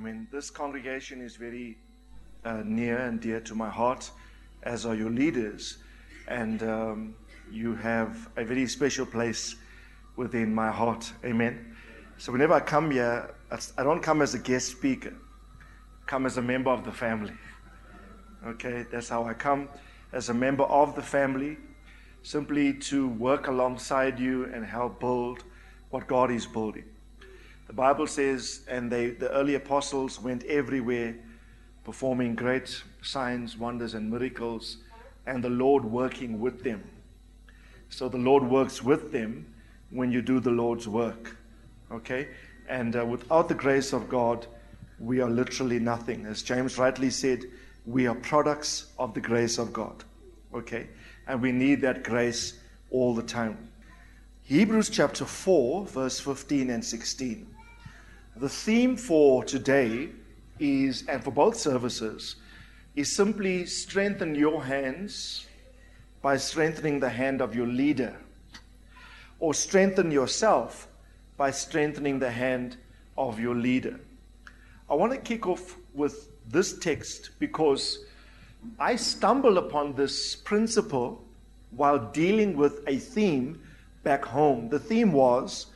Amen. This congregation is very uh, near and dear to my heart, as are your leaders. And um, you have a very special place within my heart. Amen. So whenever I come here, I don't come as a guest speaker, I come as a member of the family. Okay, that's how I come as a member of the family, simply to work alongside you and help build what God is building. The Bible says, and they, the early apostles went everywhere performing great signs, wonders, and miracles, and the Lord working with them. So the Lord works with them when you do the Lord's work. Okay? And uh, without the grace of God, we are literally nothing. As James rightly said, we are products of the grace of God. Okay? And we need that grace all the time. Hebrews chapter 4, verse 15 and 16. The theme for today is, and for both services, is simply strengthen your hands by strengthening the hand of your leader, or strengthen yourself by strengthening the hand of your leader. I want to kick off with this text because I stumbled upon this principle while dealing with a theme back home. The theme was,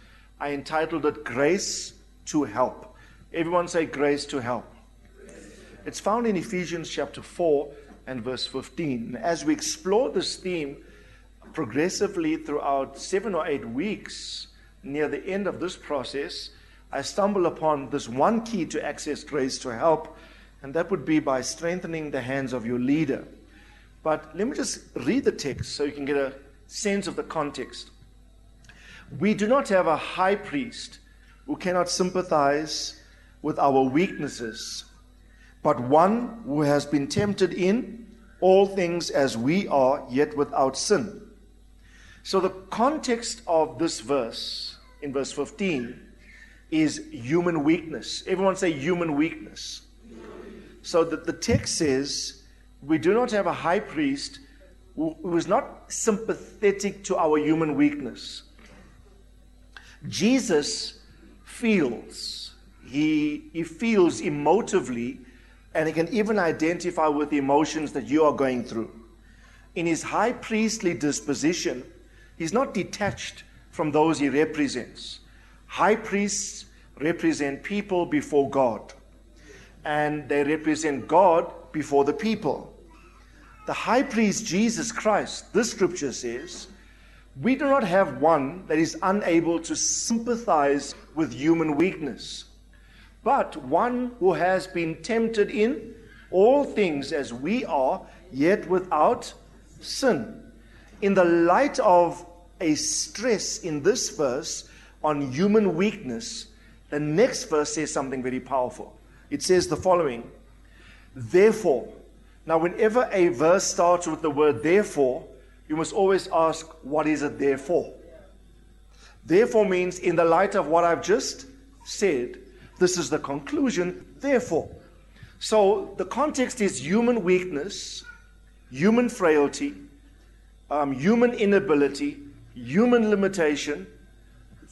I entitled it Grace to Help. Everyone say Grace to Help. It's found in Ephesians chapter 4 and verse 15. As we explore this theme progressively throughout seven or eight weeks, near the end of this process, I stumble upon this one key to access grace to help, and that would be by strengthening the hands of your leader. But let me just read the text so you can get a sense of the context. We do not have a high priest who cannot sympathize with our weaknesses, but one who has been tempted in all things as we are, yet without sin. So, the context of this verse, in verse 15, is human weakness. Everyone say human weakness. So, that the text says, we do not have a high priest who, is not sympathetic to our human weakness. Jesus feels. He, he feels emotively, and he can even identify with the emotions that you are going through. In his high priestly disposition, he's not detached from those he represents. High priests represent people before God, and they represent God before the people. The high priest, Jesus Christ, this scripture says, we do not have one that is unable to sympathize with human weakness, but one who has been tempted in all things as we are, yet without sin. In the light of a stress in this verse on human weakness, the next verse says something very powerful. It says the following Therefore, now, whenever a verse starts with the word therefore, you must always ask, what is it there for? Therefore means, in the light of what I've just said, this is the conclusion, therefore. So the context is human weakness, human frailty, um, human inability, human limitation.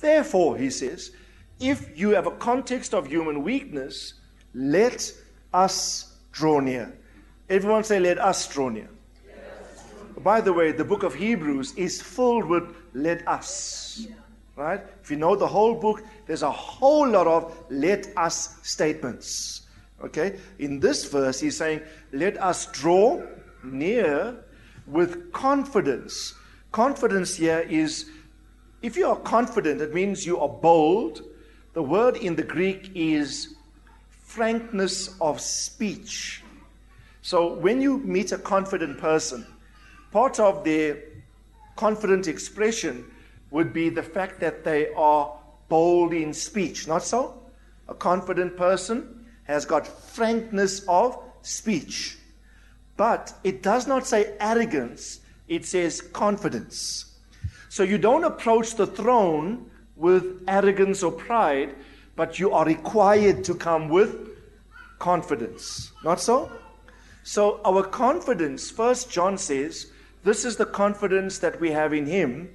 Therefore, he says, if you have a context of human weakness, let us draw near. Everyone say, let us draw near. By the way, the book of Hebrews is filled with let us. Right? If you know the whole book, there's a whole lot of let us statements. Okay? In this verse, he's saying, let us draw near with confidence. Confidence here is, if you are confident, it means you are bold. The word in the Greek is frankness of speech. So when you meet a confident person, Part of their confident expression would be the fact that they are bold in speech, not so? A confident person has got frankness of speech. But it does not say arrogance, it says confidence. So you don't approach the throne with arrogance or pride, but you are required to come with confidence. Not so? So our confidence, first John says, this is the confidence that we have in Him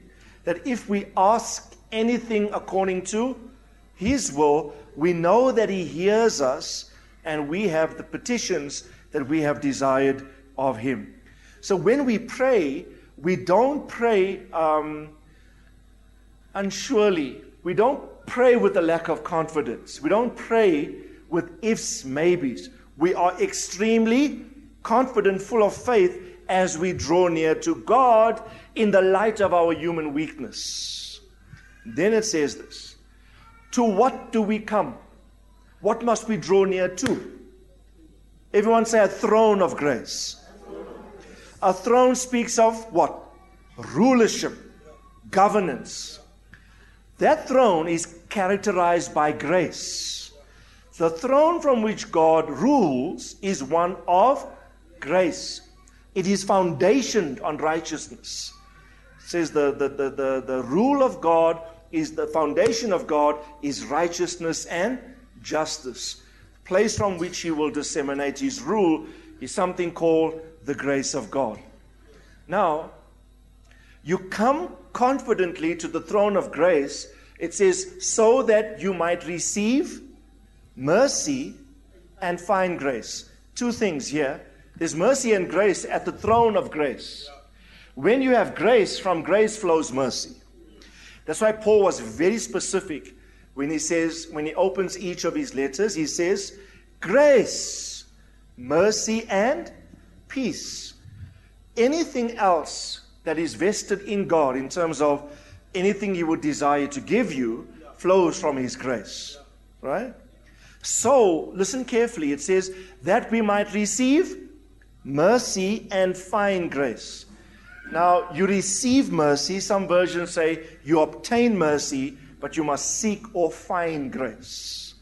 that if we ask anything according to His will, we know that He hears us and we have the petitions that we have desired of Him. So when we pray, we don't pray um, unsurely. We don't pray with a lack of confidence. We don't pray with ifs, maybes. We are extremely confident, full of faith as we draw near to God in the light of our human weakness. Then it says this To what do we come? What must we draw near to? Everyone say a throne of grace. A throne speaks of what? Rulership, governance. That throne is characterized by grace. The throne from which God rules is one of grace. It is foundationed on righteousness. It says the, the, the, the, the rule of God is the foundation of God is righteousness and justice. Place from which he will disseminate his rule is something called the grace of God. Now, you come confidently to the throne of grace. It says, so that you might receive mercy and find grace. Two things here. There's mercy and grace at the throne of grace. When you have grace, from grace flows mercy. That's why Paul was very specific when he says, when he opens each of his letters, he says, grace, mercy, and peace. Anything else that is vested in God in terms of anything he would desire to give you flows from his grace. Right? So, listen carefully. It says, that we might receive mercy and find grace. Now, you receive mercy. Some versions say you obtain mercy, but you must seek or find grace.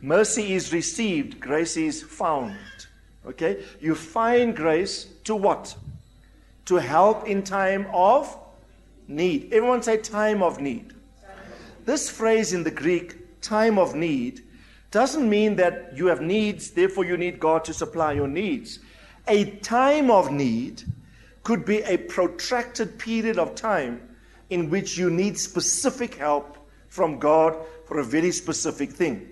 Mercy is received, grace is found. Okay? You find grace to what? To help in time of need. Everyone say time of need. This phrase in the Greek, time of need, doesn't mean that you have needs, therefore you need God to supply your needs. A time of need could be a protracted period of time in which you need specific help from God for a very specific thing.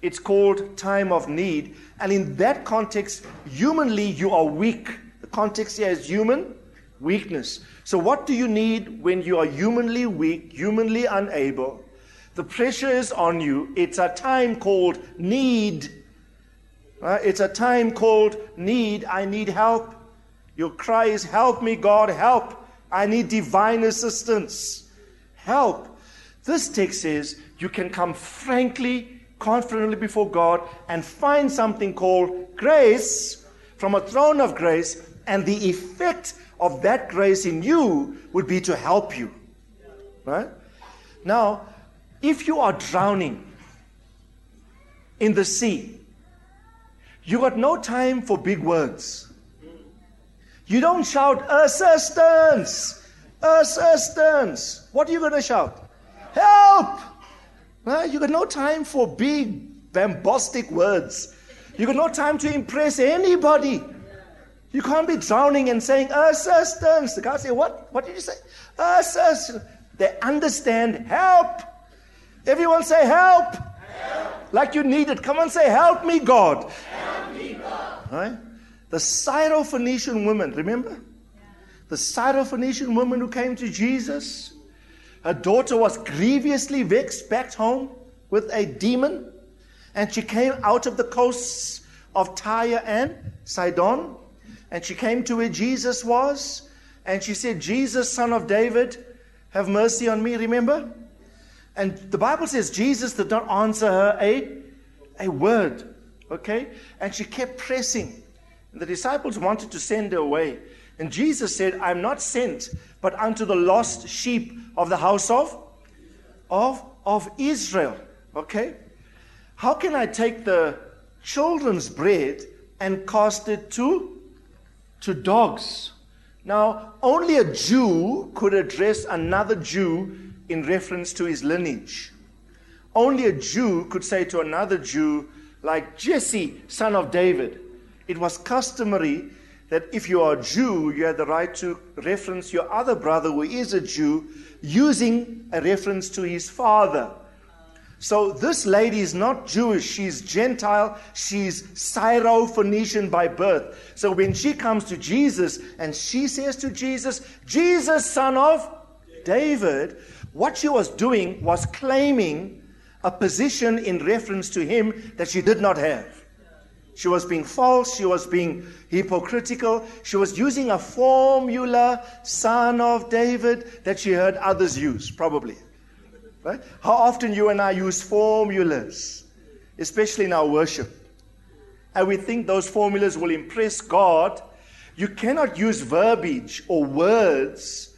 It's called time of need. And in that context, humanly, you are weak. The context here is human weakness. So, what do you need when you are humanly weak, humanly unable? The pressure is on you. It's a time called need uh, it's a time called need. I need help. Your cry is, Help me, God, help. I need divine assistance. Help. This text says you can come frankly, confidently before God and find something called grace from a throne of grace, and the effect of that grace in you would be to help you. Right? Now, if you are drowning in the sea, you got no time for big words. You don't shout, assistance, assistance. What are you going to shout? Help! Right? You got no time for big, bombastic words. You got no time to impress anybody. You can't be drowning and saying, assistance. The guy say, what? What did you say? Assistance. They understand help. Everyone say help. Help. Like you need it. Come and say, help me, God. Help me, God. Right? The Syrophoenician woman, remember? The Syrophoenician woman who came to Jesus. Her daughter was grievously vexed back home with a demon. And she came out of the coasts of Tyre and Sidon. And she came to where Jesus was. And she said, Jesus, son of David, have mercy on me. Remember? And the Bible says Jesus did not answer her a, a word. Okay? And she kept pressing. And the disciples wanted to send her away. And Jesus said, I'm not sent, but unto the lost sheep of the house of, of, of Israel. Okay? How can I take the children's bread and cast it to, to dogs? Now, only a Jew could address another Jew in reference to his lineage. Only a Jew could say to another Jew, like Jesse, son of David. It was customary that if you are a Jew, you had the right to reference your other brother who is a Jew using a reference to his father. So this lady is not Jewish, she's Gentile, she's Syro-Phoenician by birth. So when she comes to Jesus and she says to Jesus, Jesus, son of David, what she was doing was claiming a position in reference to him that she did not have. She was being false, she was being hypocritical, she was using a formula, son of David, that she heard others use, probably. Right? How often you and I use formulas, especially in our worship, and we think those formulas will impress God. You cannot use verbiage or words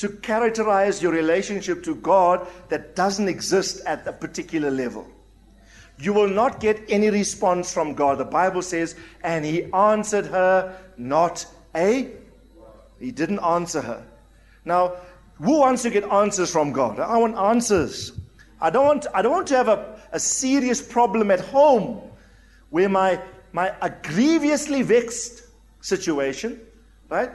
to characterize your relationship to God that doesn't exist at a particular level. You will not get any response from God. The Bible says, and he answered her not a. He didn't answer her. Now, who wants to get answers from God? I want answers. I don't want, I don't want to have a, a serious problem at home where my, my a grievously vexed situation, right?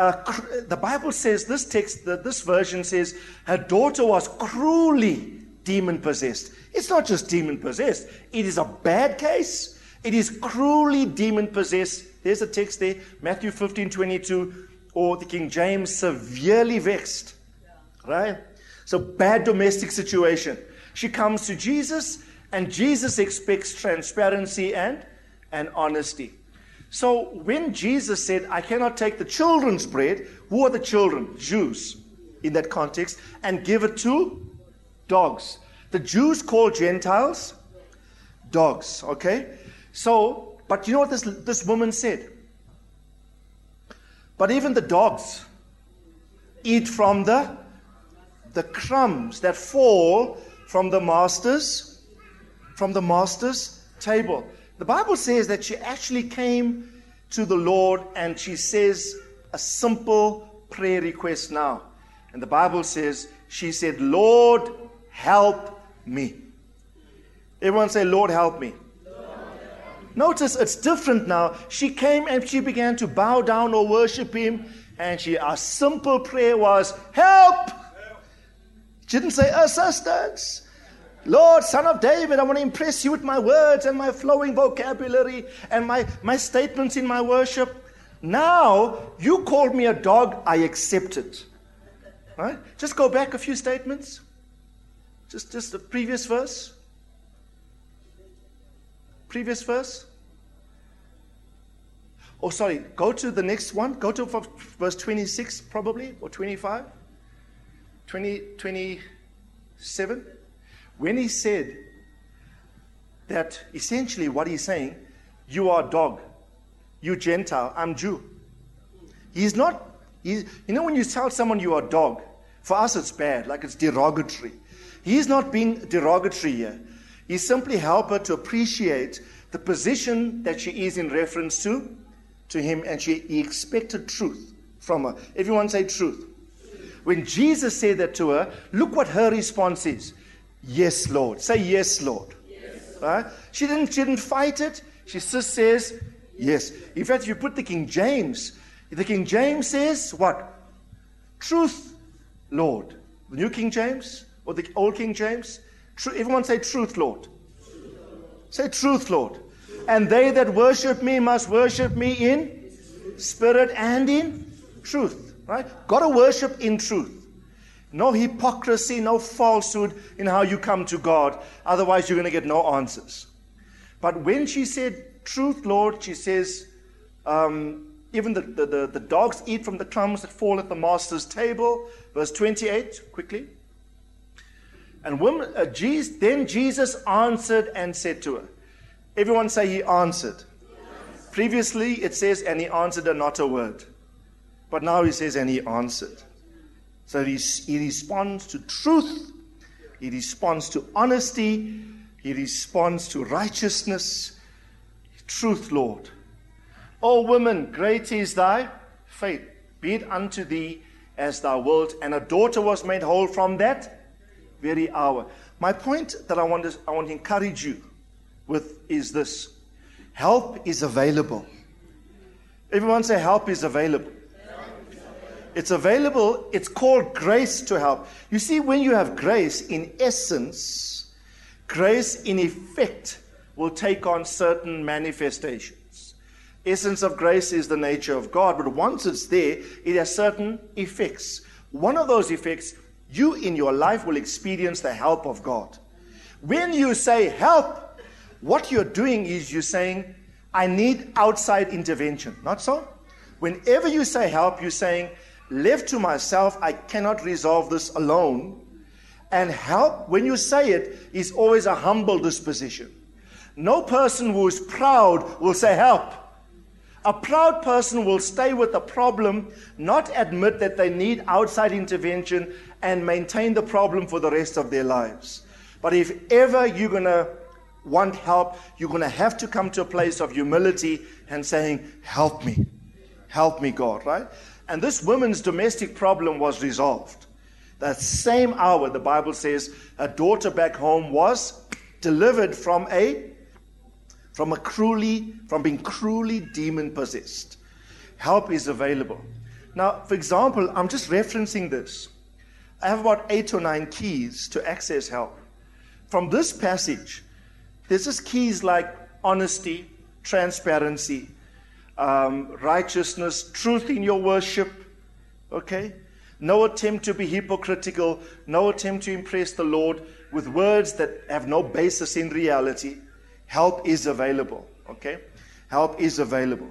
The Bible says, this text, the, this version says, her daughter was cruelly demon possessed. It's not just demon possessed, it is a bad case. It is cruelly demon possessed. There's a text there, Matthew 15 22, or the King James, severely vexed. Right? So, bad domestic situation. She comes to Jesus, and Jesus expects transparency and, and honesty. So, when Jesus said, I cannot take the children's bread, who are the children? Jews in that context, and give it to dogs. The Jews call Gentiles dogs, okay? So, but you know what this, this woman said? But even the dogs eat from the the crumbs that fall from the master's from the master's table. The Bible says that she actually came to the Lord and she says a simple prayer request now. And the Bible says she said, "Lord, help me." Everyone say, "Lord, help me." Notice it's different now. She came and she began to bow down or worship him, and she a simple prayer was, "Help!" She didn't say assistance. Lord, son of David, I want to impress you with my words and my flowing vocabulary and my, my statements in my worship. Now, you called me a dog, I accept it. Right? Just go back a few statements. Just, just the previous verse. Previous verse. Oh, sorry, go to the next one. Go to verse 26, probably, or 25. 20, 27, when he said that essentially what he's saying, you are dog, you Gentile, I'm Jew. He's not, he's, you know, when you tell someone you are dog, for us it's bad, like it's derogatory. He's not being derogatory here. He's simply help her to appreciate the position that she is in reference to, to him, and she he expected truth from her. Everyone say truth. When Jesus said that to her, look what her response is. Yes, Lord. Say yes, Lord. Yes. Right? She didn't she didn't fight it. She just says yes. In fact, if you put the King James, the King James says what? Truth, Lord. The New King James or the Old King James? Tr- everyone say truth, Lord. Say truth, Lord. And they that worship me must worship me in spirit and in truth. Right? Got to worship in truth. No hypocrisy, no falsehood in how you come to God. Otherwise, you're going to get no answers. But when she said, Truth, Lord, she says, um, even the, the, the, the, dogs eat from the crumbs that fall at the master's table. Verse 28, quickly. And woman, uh, Jesus, then Jesus answered and said to her, Everyone say he answered. Yes. Previously, it says, and he answered her not a word. But now he says, and he answered. So he, he responds to truth, he responds to honesty, he responds to righteousness. Truth, Lord. O woman, great is thy faith. Be it unto thee as thou wilt. And a daughter was made whole from that very hour. My point that I want to, I want to encourage you with is this help is available. Everyone say, help is available. It's available. It's called grace to help. You see, when you have grace, in essence, Grace, in effect, will take on certain manifestations. Essence of grace is the nature of God, but once it's there, it has certain effects. One of those effects, you in your life will experience the help of God. When you say help, what you're doing is you're saying, I need outside intervention. Not so? Whenever you say help, you're saying, left to myself, I cannot resolve this alone. And help, when you say it, is always a humble disposition. No person who is proud will say help. A proud person will stay with the problem, not admit that they need outside intervention, and maintain the problem for the rest of their lives. But if ever you're going to want help, you're going to have to come to a place of humility and saying, Help me. Help me, God, right? And this woman's domestic problem was resolved. That same hour, the Bible says, a daughter back home was delivered from a from a cruelly from being cruelly demon possessed. Help is available. Now, for example, I'm just referencing this. I have about eight or nine keys to access help. From this passage, there's just keys like honesty, transparency, um, righteousness, truth in your worship. Okay? No attempt to be hypocritical, no attempt to impress the Lord with words that have no basis in reality. Help is available. Okay? Help is available.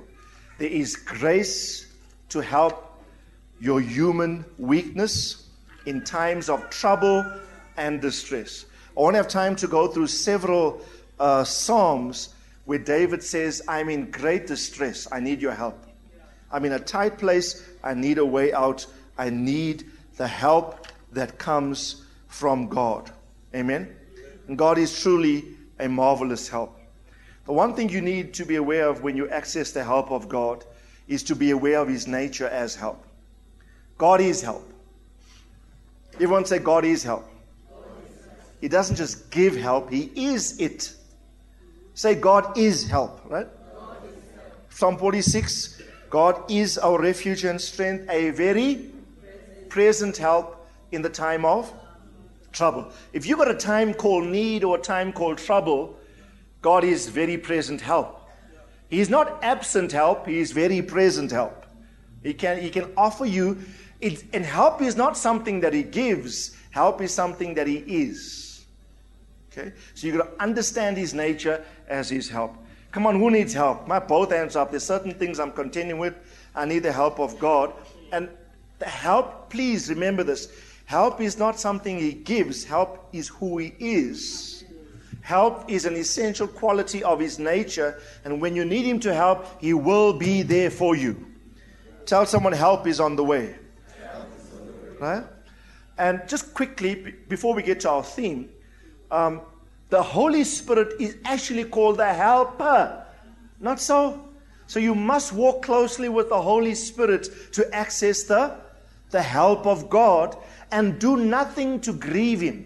There is grace to help your human weakness in times of trouble and distress. I won't have time to go through several uh, Psalms where David says, I'm in great distress. I need your help. I'm in a tight place. I need a way out. I need the help that comes from God. Amen? And God is truly a marvelous help. The one thing you need to be aware of when you access the help of God is to be aware of His nature as help. God is help. Everyone say, God is help. He doesn't just give help, He is it. Say, God is help, right? Psalm 46 God is our refuge and strength, a very present help in the time of trouble. If you've got a time called need or a time called trouble, God is very present help. He is not absent help, He is very present help. He can, he can offer you, it, and help is not something that He gives, help is something that He is. Okay? So you've got to understand His nature as His help. Come on, who needs help? My both hands up. There's certain things I'm contending with. I need the help of God. And the help, please remember this. Help is not something He gives, help is who He is. Help is an essential quality of His nature. And when you need Him to help, He will be there for you. Tell someone help is on the way. Right? And just quickly, before we get to our theme, um, the Holy Spirit is actually called the helper. Not so? So you must walk closely with the Holy Spirit to access the, the help of God and do nothing to grieve Him.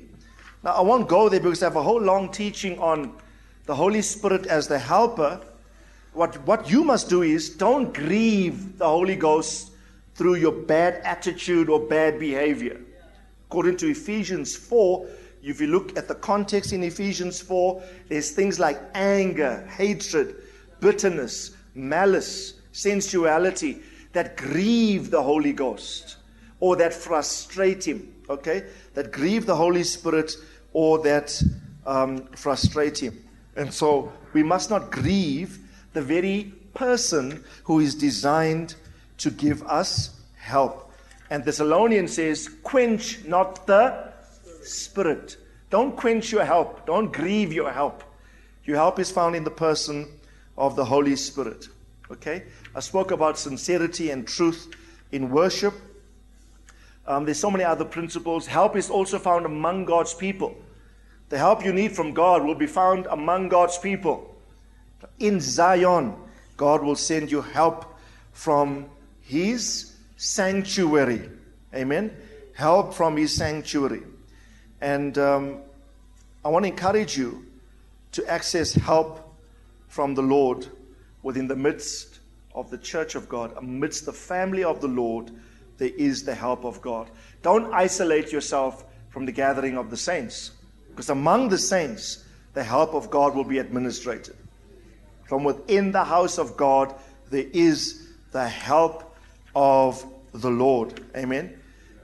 Now, I won't go there because I have a whole long teaching on the Holy Spirit as the helper. What, what you must do is don't grieve the Holy Ghost through your bad attitude or bad behavior. According to Ephesians 4, if you look at the context in Ephesians 4, there's things like anger, hatred, bitterness, malice, sensuality that grieve the Holy Ghost or that frustrate Him, okay? That grieve the Holy Spirit or that um, frustrate Him. And so we must not grieve the very person who is designed to give us help. And Thessalonians says, quench not the Spirit. Don't quench your help. Don't grieve your help. Your help is found in the person of the Holy Spirit. Okay? I spoke about sincerity and truth in worship. Um, there's so many other principles. Help is also found among God's people. The help you need from God will be found among God's people. In Zion, God will send you help from His sanctuary. Amen? Help from His sanctuary. And um, I want to encourage you to access help from the Lord within the midst of the church of God, amidst the family of the Lord, there is the help of God. Don't isolate yourself from the gathering of the saints. Because among the saints, the help of God will be administrated. From within the house of God, there is the help of the Lord. Amen.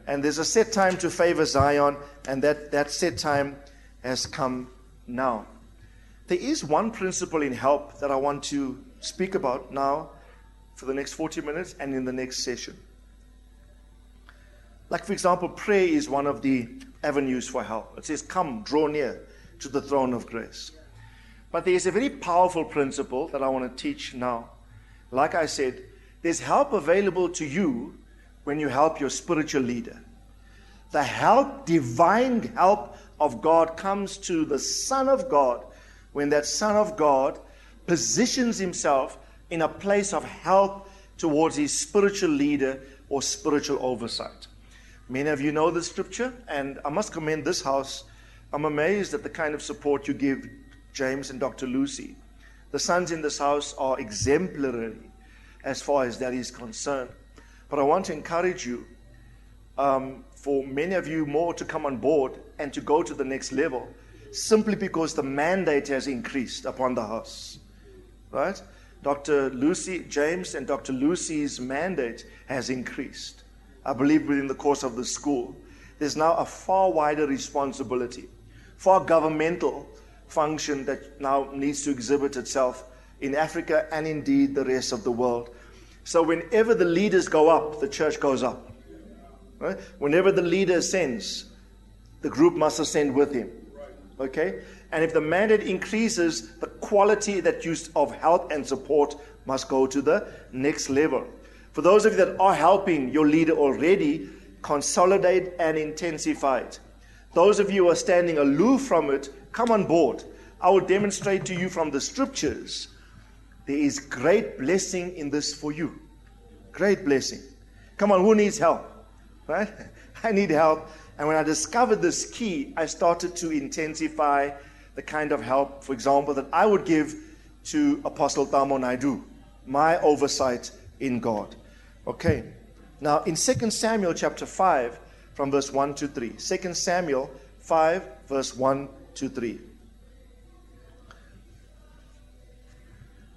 And there's a set time to favor Zion, and that, that set time has come now. There is one principle in help that I want to speak about now for the next 40 minutes and in the next session. Like, for example, prayer is one of the avenues for help. It says, Come, draw near to the throne of grace. But there is a very powerful principle that I want to teach now. Like I said, there's help available to you when you help your spiritual leader. The help, divine help of God, comes to the Son of God when that Son of God positions himself in a place of help towards his spiritual leader or spiritual oversight. Many of you know the scripture, and I must commend this house. I'm amazed at the kind of support you give James and Dr. Lucy. The sons in this house are exemplary as far as that is concerned. But I want to encourage you, um, for many of you more to come on board and to go to the next level, simply because the mandate has increased upon the house. Right? Dr. Lucy, James and Dr. Lucy's mandate has increased. I believe within the course of the school, there's now a far wider responsibility, far governmental function that now needs to exhibit itself in Africa and indeed the rest of the world. So whenever the leaders go up, the church goes up. Right? Whenever the leader ascends, the group must ascend with him. Okay? And if the mandate increases, the quality that use of help and support must go to the next level. For those of you that are helping your leader already, consolidate and intensify it. Those of you who are standing aloof from it, come on board. I will demonstrate to you from the scriptures. There is great blessing in this for you. Great blessing. Come on, who needs help? Right? I need help. And when I discovered this key, I started to intensify the kind of help, for example, that I would give to Apostle Thamo Naidoo, my oversight in God. Okay. Now, in 2 Samuel chapter 5, from verse 1 to 3. 2 Samuel 5, verse 1 to 3.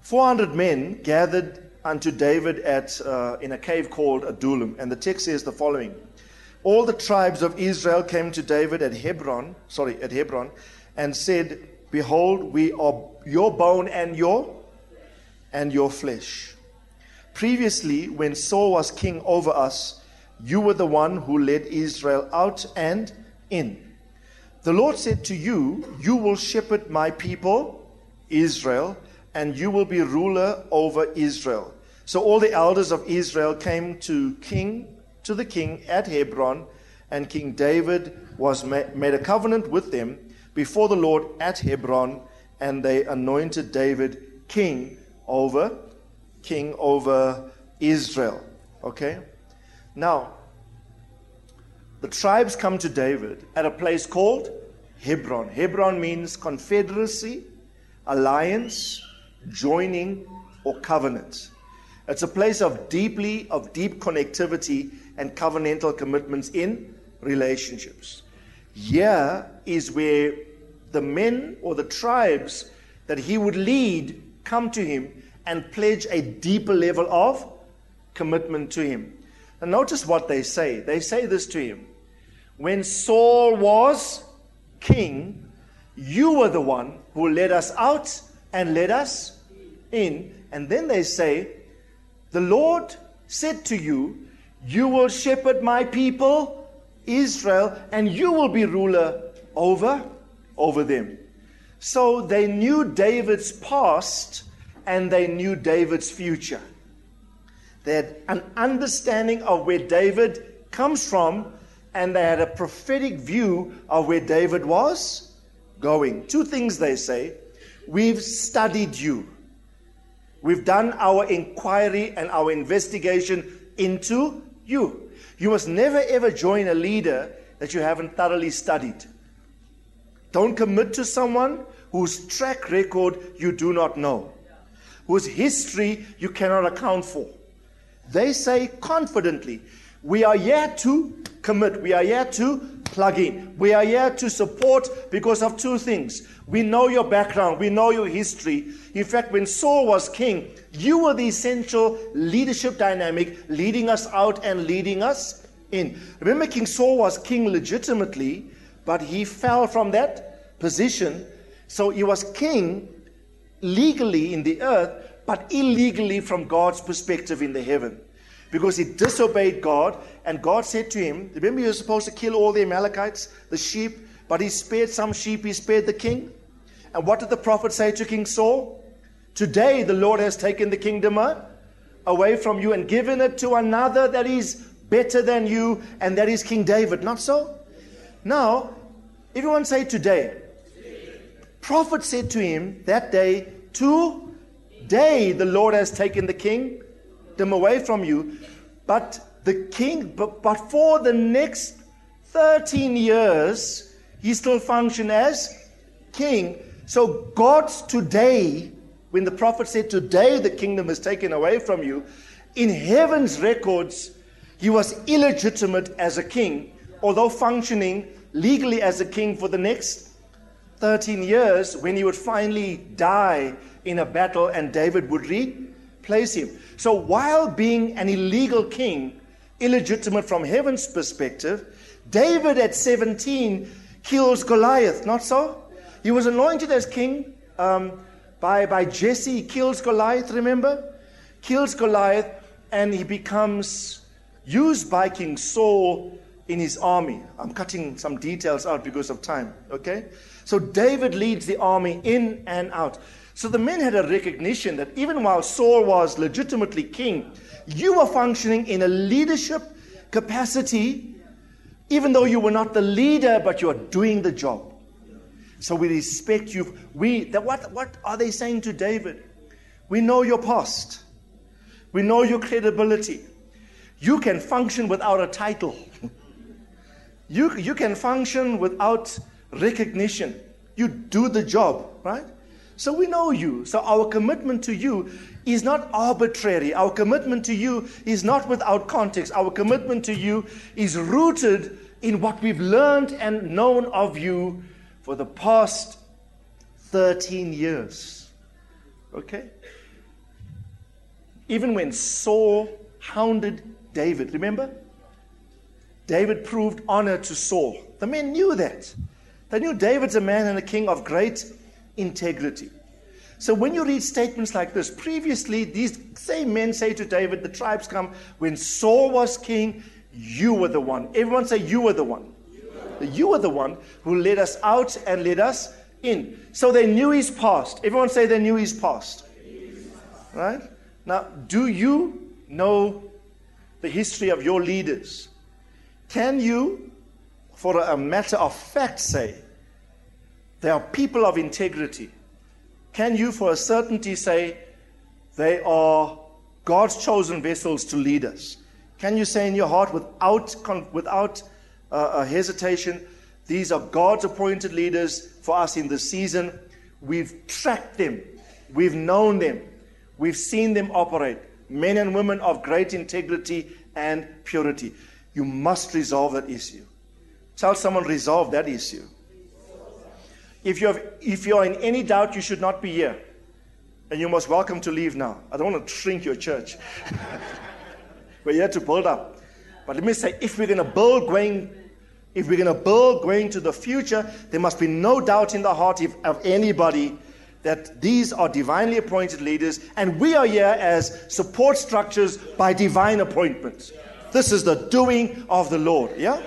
400 men gathered unto David at, uh, in a cave called Adullam. And the text says the following All the tribes of Israel came to David at Hebron, sorry, at Hebron, and said, Behold, we are your bone and your and your flesh. Previously, when Saul was king over us, you were the one who led Israel out and in. The Lord said to you, You will shepherd my people, Israel, and you will be ruler over Israel. So all the elders of Israel came to king to the king at Hebron, and King David was made a covenant with them before the Lord at Hebron, and they anointed David king over king over Israel. Okay? Now, the tribes come to David at a place called Hebron. Hebron means confederacy, alliance, joining, or covenant. It's a place of deeply of deep connectivity and covenantal commitments in relationships. Here is where the men or the tribes that he would lead come to him and pledge a deeper level of commitment to him. And notice what they say. They say this to him When Saul was king, you were the one who led us out and let us in. And then they say, The Lord said to you, You will shepherd my people, Israel, and you will be ruler over, over them. So they knew David's past and they knew David's future. They had an understanding of where David comes from, and they had a prophetic view of where David was going. Two things they say We've studied you, we've done our inquiry and our investigation into you. You must never ever join a leader that you haven't thoroughly studied. Don't commit to someone whose track record you do not know, whose history you cannot account for. They say confidently, We are here to commit. We are here to plug in. We are here to support because of two things. We know your background, we know your history. In fact, when Saul was king, you were the essential leadership dynamic leading us out and leading us in. Remember, King Saul was king legitimately, but he fell from that position. So he was king legally in the earth, but illegally from God's perspective in the heaven. Because he disobeyed God, and God said to him, Remember, you're supposed to kill all the Amalekites, the sheep, but he spared some sheep, he spared the king. And what did the prophet say to King Saul? Today the Lord has taken the kingdom uh, away from you and given it to another that is better than you, and that is King David. Not so? Now, everyone say today. Prophet said to him that day, Today the Lord has taken the kingdom away from you, but the king, but, but for the next 13 years, he still functioned as king. So God's today, when the prophet said, Today the kingdom is taken away from you, in heaven's records, he was illegitimate as a king, although functioning legally as a king for the next 13 years when he would finally die in a battle and David would replace him. So while being an illegal king, illegitimate from heaven's perspective, David at 17 kills Goliath, not so? He was anointed as king um, by, by Jesse. He kills Goliath, remember? Kills Goliath, and he becomes used by King Saul in his army. I'm cutting some details out because of time, okay? So David leads the army in and out. So the men had a recognition that even while Saul was legitimately king, you were functioning in a leadership capacity, even though you were not the leader, but you are doing the job. So we respect you. We that what what are they saying to David? We know your past. We know your credibility. You can function without a title. you, you can function without recognition. You do the job, right? So we know you. So our commitment to you is not arbitrary. Our commitment to you is not without context. Our commitment to you is rooted in what we've learned and known of you for the past 13 years. Okay? Even when Saul hounded David, remember? David proved honor to Saul. The men knew that. They knew David's a man and a king of great integrity. So when you read statements like this, previously these same men say to David, the tribes come, when Saul was king, you were the one. Everyone say, You were the one. You were the one who led us out and led us in. So they knew his past. Everyone say they knew his past. Right? Now, do you know the history of your leaders? Can you, for a matter of fact, say they are people of integrity? Can you, for a certainty, say they are God's chosen vessels to lead us? Can you say in your heart without, without uh, a hesitation, these are God's appointed leaders for us in this season? We've tracked them, we've known them, we've seen them operate. Men and women of great integrity and purity. You must resolve that issue. Tell someone, resolve that issue. If you're, if you're in any doubt, you should not be here. And you're most welcome to leave now. I don't want to shrink your church. we're here to build up. But let me say, if we're going to build going, if we're going to build going to the future, there must be no doubt in the heart of anybody that these are divinely appointed leaders, and we are here as support structures by divine appointment. This is the doing of the Lord. Yeah?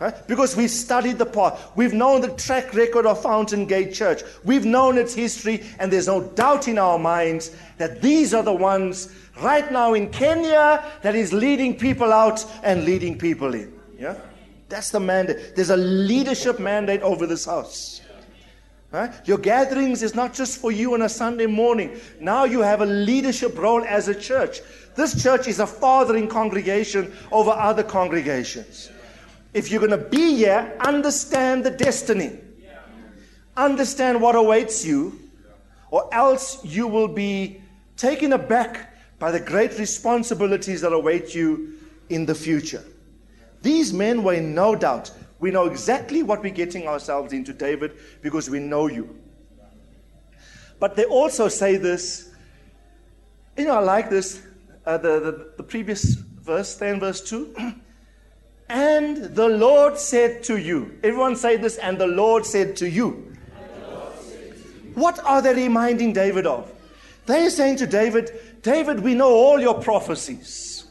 Right? Because we've studied the path. We've known the track record of Fountain Gate Church. We've known its history, and there's no doubt in our minds that these are the ones right now in Kenya that is leading people out and leading people in. Yeah? That's the mandate. There's a leadership mandate over this house. Right? Your gatherings is not just for you on a Sunday morning. Now you have a leadership role as a church. This church is a fathering congregation over other congregations. If you're going to be here, understand the destiny. Understand what awaits you, or else you will be taken aback by the great responsibilities that await you in the future. These men were in no doubt. We know exactly what we're getting ourselves into, David, because we know you. But they also say this. You know, I like this. Uh, the, the, the previous verse, then verse 2. and the Lord said to you. Everyone say this, and the Lord said to you. What are they reminding David of? They're saying to David, David, we know all your prophecies.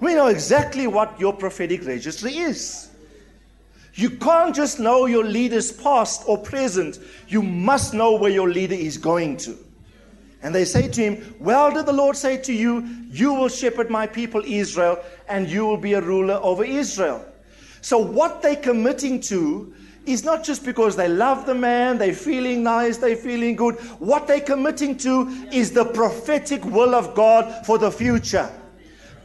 We know exactly what your prophetic registry is. You can't just know your leader's past or present. You must know where your leader is going to. And they say to him, Well, did the Lord say to you, You will shepherd my people Israel, and you will be a ruler over Israel? So, what they're committing to is not just because they love the man, they're feeling nice, they're feeling good. What they're committing to is the prophetic will of God for the future.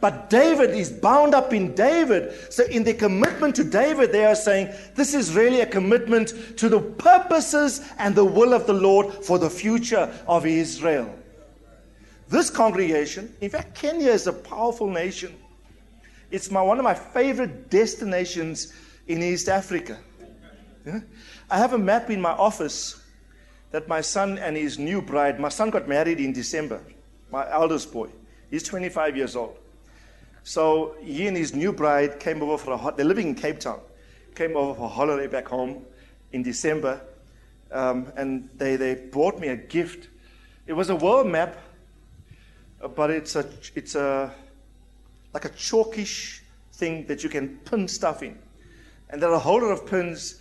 But David is bound up in David. So, in their commitment to David, they are saying this is really a commitment to the purposes and the will of the Lord for the future of Israel. This congregation, in fact, Kenya is a powerful nation. It's my, one of my favorite destinations in East Africa. Yeah? I have a map in my office that my son and his new bride, my son got married in December, my eldest boy. He's 25 years old. So he and his new bride came over for a they're living in Cape Town, came over for a holiday back home in December, um, and they, they brought me a gift. It was a world map, uh, but it's a it's a like a chalkish thing that you can pin stuff in, and there are a whole lot of pins.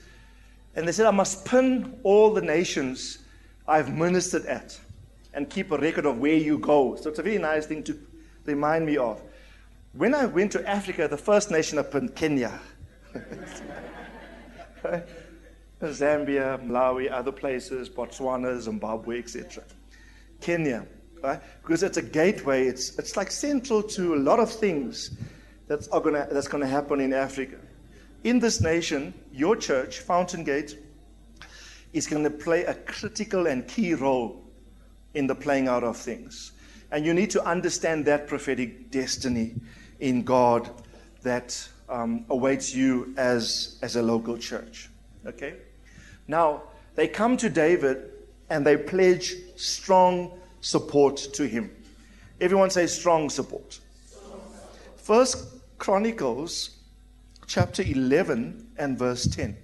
And they said I must pin all the nations I've ministered at, and keep a record of where you go. So it's a very nice thing to remind me of. When I went to Africa, the first nation up in Kenya, Zambia, Malawi, other places, Botswana, Zimbabwe, etc. Kenya, right? Because it's a gateway. It's, it's like central to a lot of things that's, gonna, that's going to happen in Africa. In this nation, your church, Fountain Gate, is going to play a critical and key role in the playing out of things. And you need to understand that prophetic destiny in God that um, awaits you as, as a local church. Okay? Now, they come to David and they pledge strong support to him. Everyone say strong support. First Chronicles chapter 11 and verse 10.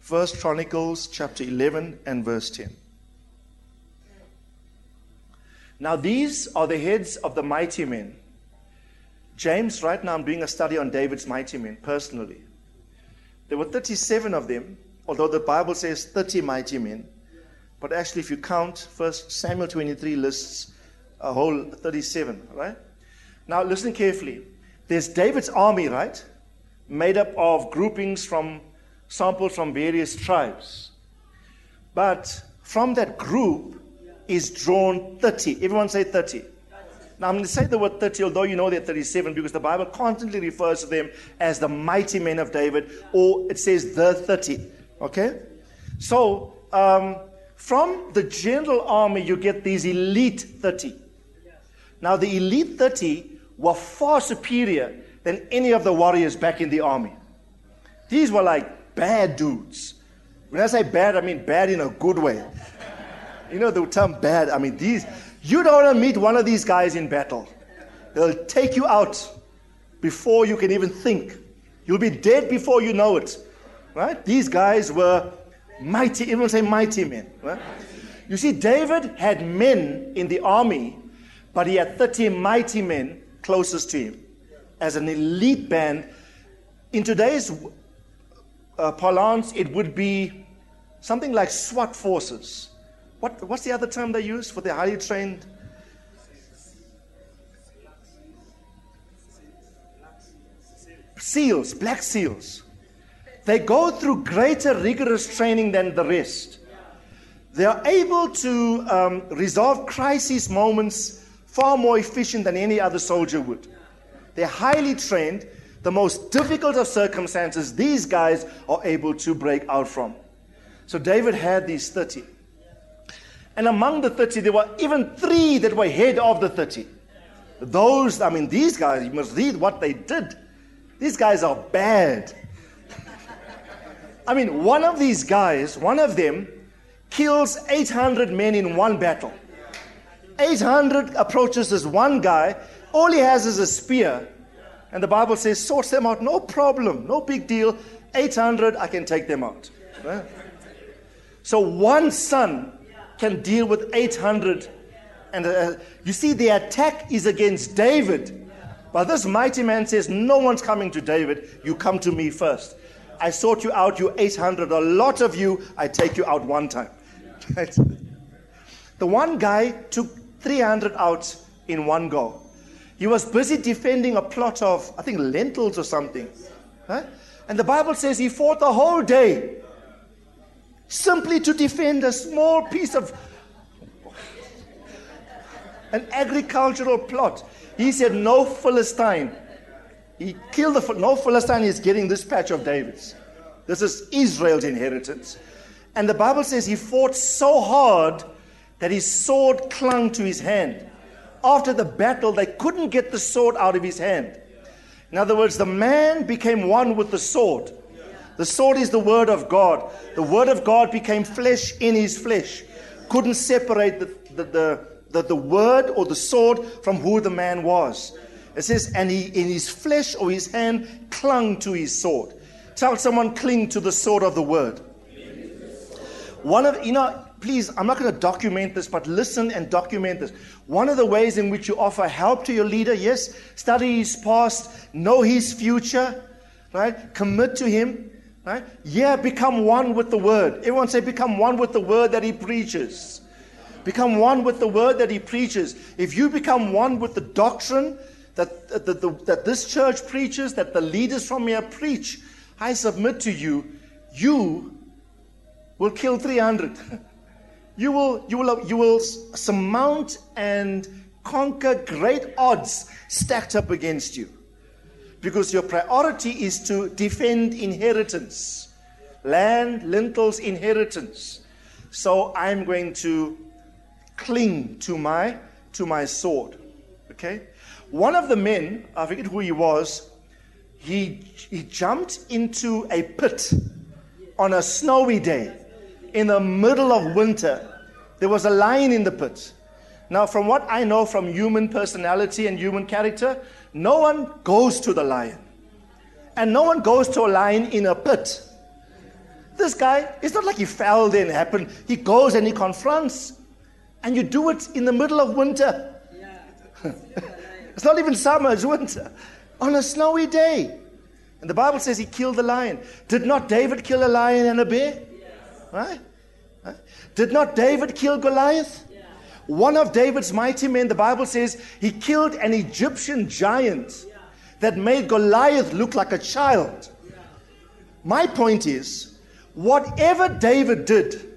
First Chronicles chapter 11 and verse 10. Now, these are the heads of the mighty men James, right now, I'm doing a study on David's mighty men personally. There were 37 of them, although the Bible says 30 mighty men. But actually, if you count, First Samuel 23 lists a whole 37, right? Now, listen carefully. There's David's army, right? Made up of groupings from samples from various tribes. But from that group is drawn 30. Everyone say 30. Now, I'm going to say the word 30, although you know they're 37, because the Bible constantly refers to them as the mighty men of David, or it says the 30. Okay? So, um, from the general army, you get these elite 30. Now, the elite 30 were far superior than any of the warriors back in the army. These were like bad dudes. When I say bad, I mean bad in a good way. You know the term bad, I mean these you don't want to meet one of these guys in battle. They'll take you out before you can even think. You'll be dead before you know it. Right? These guys were mighty, even say mighty men. Right? You see, David had men in the army, but he had 30 mighty men closest to him as an elite band. In today's uh, parlance, it would be something like SWAT forces. What, what's the other term they use for the highly trained? Seals, black seals. They go through greater rigorous training than the rest. They are able to um, resolve crisis moments far more efficient than any other soldier would. They're highly trained. The most difficult of circumstances, these guys are able to break out from. So David had these 30. And among the 30, there were even three that were head of the 30. those, I mean, these guys, you must read what they did. These guys are bad. I mean, one of these guys, one of them, kills 800 men in one battle. 800 approaches this one guy. All he has is a spear. And the Bible says, sorts them out, no problem, no big deal. 800, I can take them out. So one son can deal with 800. And uh, you see, the attack is against David. But this mighty man says, No one's coming to David. You come to me first. I sort you out, you 800. A lot of you, I take you out one time. The one guy took 300 out in one go. He was busy defending a plot of, I think, lentils or something. Right? And the Bible says he fought the whole day simply to defend a small piece of an agricultural plot. He said, No Philistine. He killed the no Philistine is getting this patch of David's. This is Israel's inheritance. And the Bible says he fought so hard that his sword clung to his hand. After the battle, they couldn't get the sword out of his hand. In other words, the man became one with the sword. The sword is the word of God. The word of God became flesh in his flesh. Couldn't separate the, the, the, the, the word or the sword from who the man was. It says, and he in his flesh or his hand clung to his sword. Tell someone, cling to the sword of the word. One of, you know, please, I'm not going to document this, but listen and document this. One of the ways in which you offer help to your leader, yes, study his past, know his future, right? Commit to him, right? Yeah, become one with the word. Everyone say, become one with the word that he preaches. Become one with the word that he preaches. If you become one with the doctrine that, that, that, that this church preaches, that the leaders from here preach, I submit to you, you will kill 300. you, will, you, will, you will surmount and conquer great odds stacked up against you. Because your priority is to defend inheritance land, lentils, inheritance. So I'm going to cling to my, to my sword. Okay? One of the men, I forget who he was, he, he jumped into a pit on a snowy day in the middle of winter. There was a lion in the pit. Now, from what I know from human personality and human character, no one goes to the lion. And no one goes to a lion in a pit. This guy, it's not like he fell there and happened. He goes and he confronts. And you do it in the middle of winter. It's not even summer, it's winter. On a snowy day. And the Bible says he killed the lion. Did not David kill a lion and a bear? Right? Did not David kill Goliath? One of David's mighty men, the Bible says, he killed an Egyptian giant that made Goliath look like a child. My point is, whatever David did,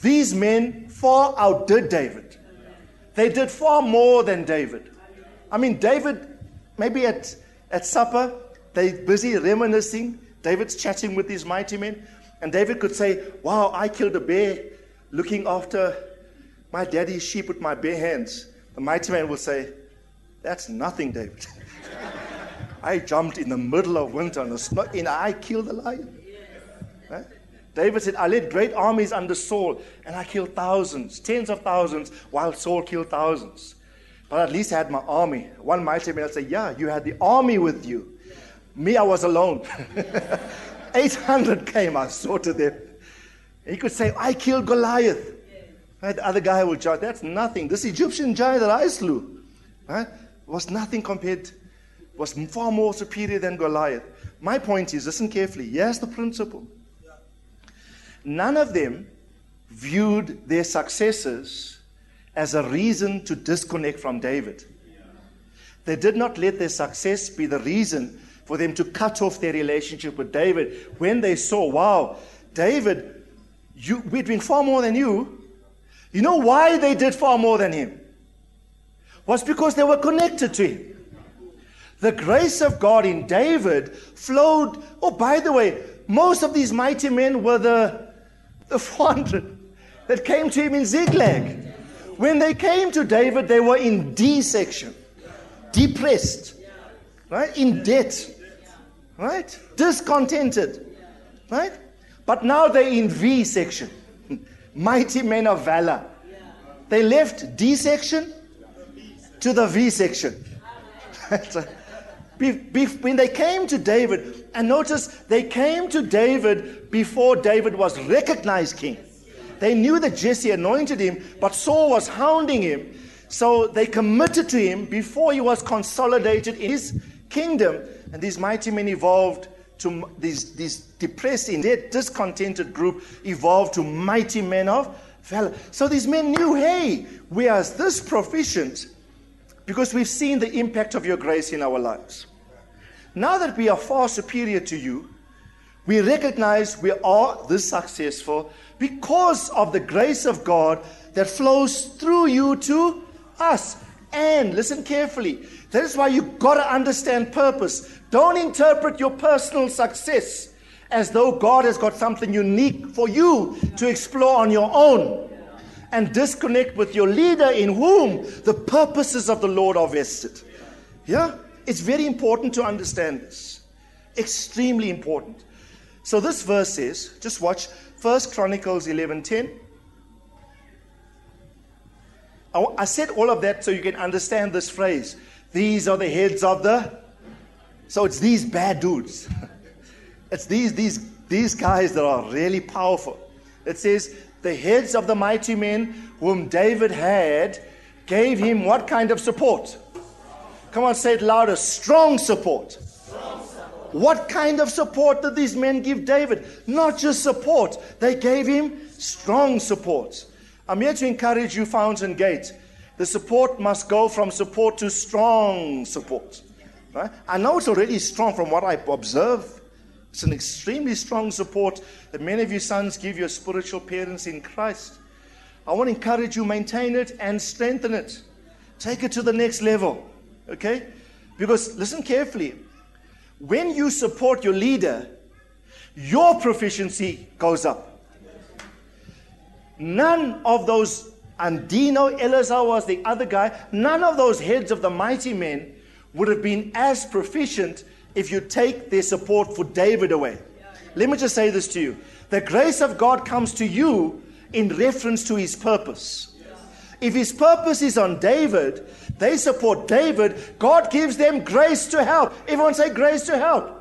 these men far outdid David. They did far more than David. I mean, David, maybe at, at supper, they busy reminiscing. David's chatting with these mighty men. And David could say, Wow, I killed a bear looking after my daddy's sheep with my bare hands. The mighty man will say, That's nothing, David. I jumped in the middle of winter and, snow, and I killed a lion. Right? David said, I led great armies under Saul and I killed thousands, tens of thousands, while Saul killed thousands. But at least I had my army. One mighty man will say, Yeah, you had the army with you. Me, I was alone. 800 came, I sorted them. He could say, I killed Goliath. Right? The other guy would judge, that's nothing. This Egyptian giant that I slew right, was nothing compared, was far more superior than Goliath. My point is, listen carefully. Here's the principle. None of them viewed their successes as a reason to disconnect from David. They did not let their success be the reason for them to cut off their relationship with David when they saw, wow, David, you, we're doing far more than you. You know why they did far more than him? Was because they were connected to him. The grace of God in David flowed. Oh, by the way, most of these mighty men were the, the 400 that came to him in Ziklag. When they came to David, they were in D section. depressed, right? In debt, right? Discontented, right? But now they're in V section. Mighty men of valor. They left D section to the V section. when they came to David, and notice they came to David before David was recognized king. They knew that Jesse anointed him, but Saul was hounding him. So they committed to him before he was consolidated in his kingdom. And these mighty men evolved to this, these depressed, indeed discontented group evolved to mighty men of valor. So these men knew, hey, we are this proficient because we've seen the impact of your grace in our lives. Now that we are far superior to you, we recognize we are this successful because of the grace of God that flows through you to us. And listen carefully. That is why you've got to understand purpose. Don't interpret your personal success as though God has got something unique for you to explore on your own. And disconnect with your leader in whom the purposes of the Lord are vested. Yeah? It's very important to understand this. Extremely important. So this verse says, just watch First Chronicles 11:10. I, I said all of that so you can understand this phrase. These are the heads of the. So it's these bad dudes. it's these these these guys that are really powerful. It says the heads of the mighty men whom David had gave him what kind of support? Come on, say it louder. Strong support. What kind of support did these men give David? Not just support, they gave him strong support. I'm here to encourage you, Fountain Gate. The support must go from support to strong support. Right? I know it's already strong from what I observe. It's an extremely strong support that many of you sons give your spiritual parents in Christ. I want to encourage you, maintain it and strengthen it. Take it to the next level. Okay? Because listen carefully. When you support your leader, your proficiency goes up. None of those, Adino, Eleazar was the other guy, none of those heads of the mighty men would have been as proficient if you take their support for David away. Let me just say this to you the grace of God comes to you in reference to his purpose. If his purpose is on David, they support David. God gives them grace to help. Everyone say grace to help.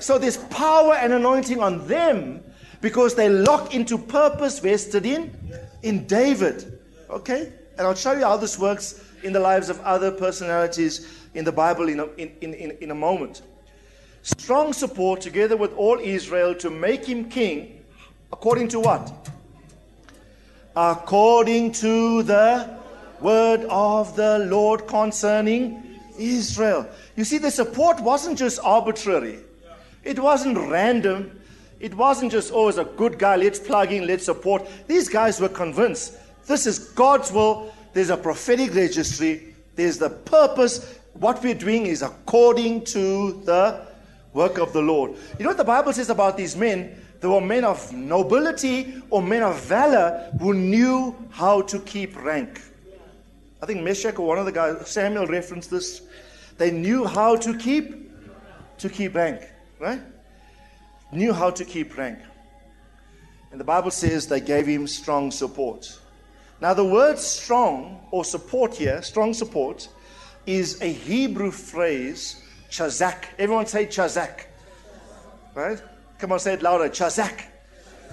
So there's power and anointing on them because they lock into purpose vested in in David. Okay? And I'll show you how this works in the lives of other personalities in the Bible in a, in, in, in a moment. Strong support together with all Israel to make him king according to what? According to the word of the Lord concerning Israel. You see, the support wasn't just arbitrary, it wasn't random. It wasn't just, oh, a good guy, let's plug in, let's support. These guys were convinced this is God's will. There's a prophetic registry, there's the purpose. What we're doing is according to the work of the Lord. You know what the Bible says about these men? They were men of nobility or men of valor who knew how to keep rank. I think Meshach or one of the guys, Samuel referenced this. They knew how to keep to keep rank, right? Knew how to keep rank. And the Bible says they gave him strong support. Now, the word strong or support here, strong support, is a Hebrew phrase, chazak. Everyone say chazak. Right? Come on, say it louder. Chazak.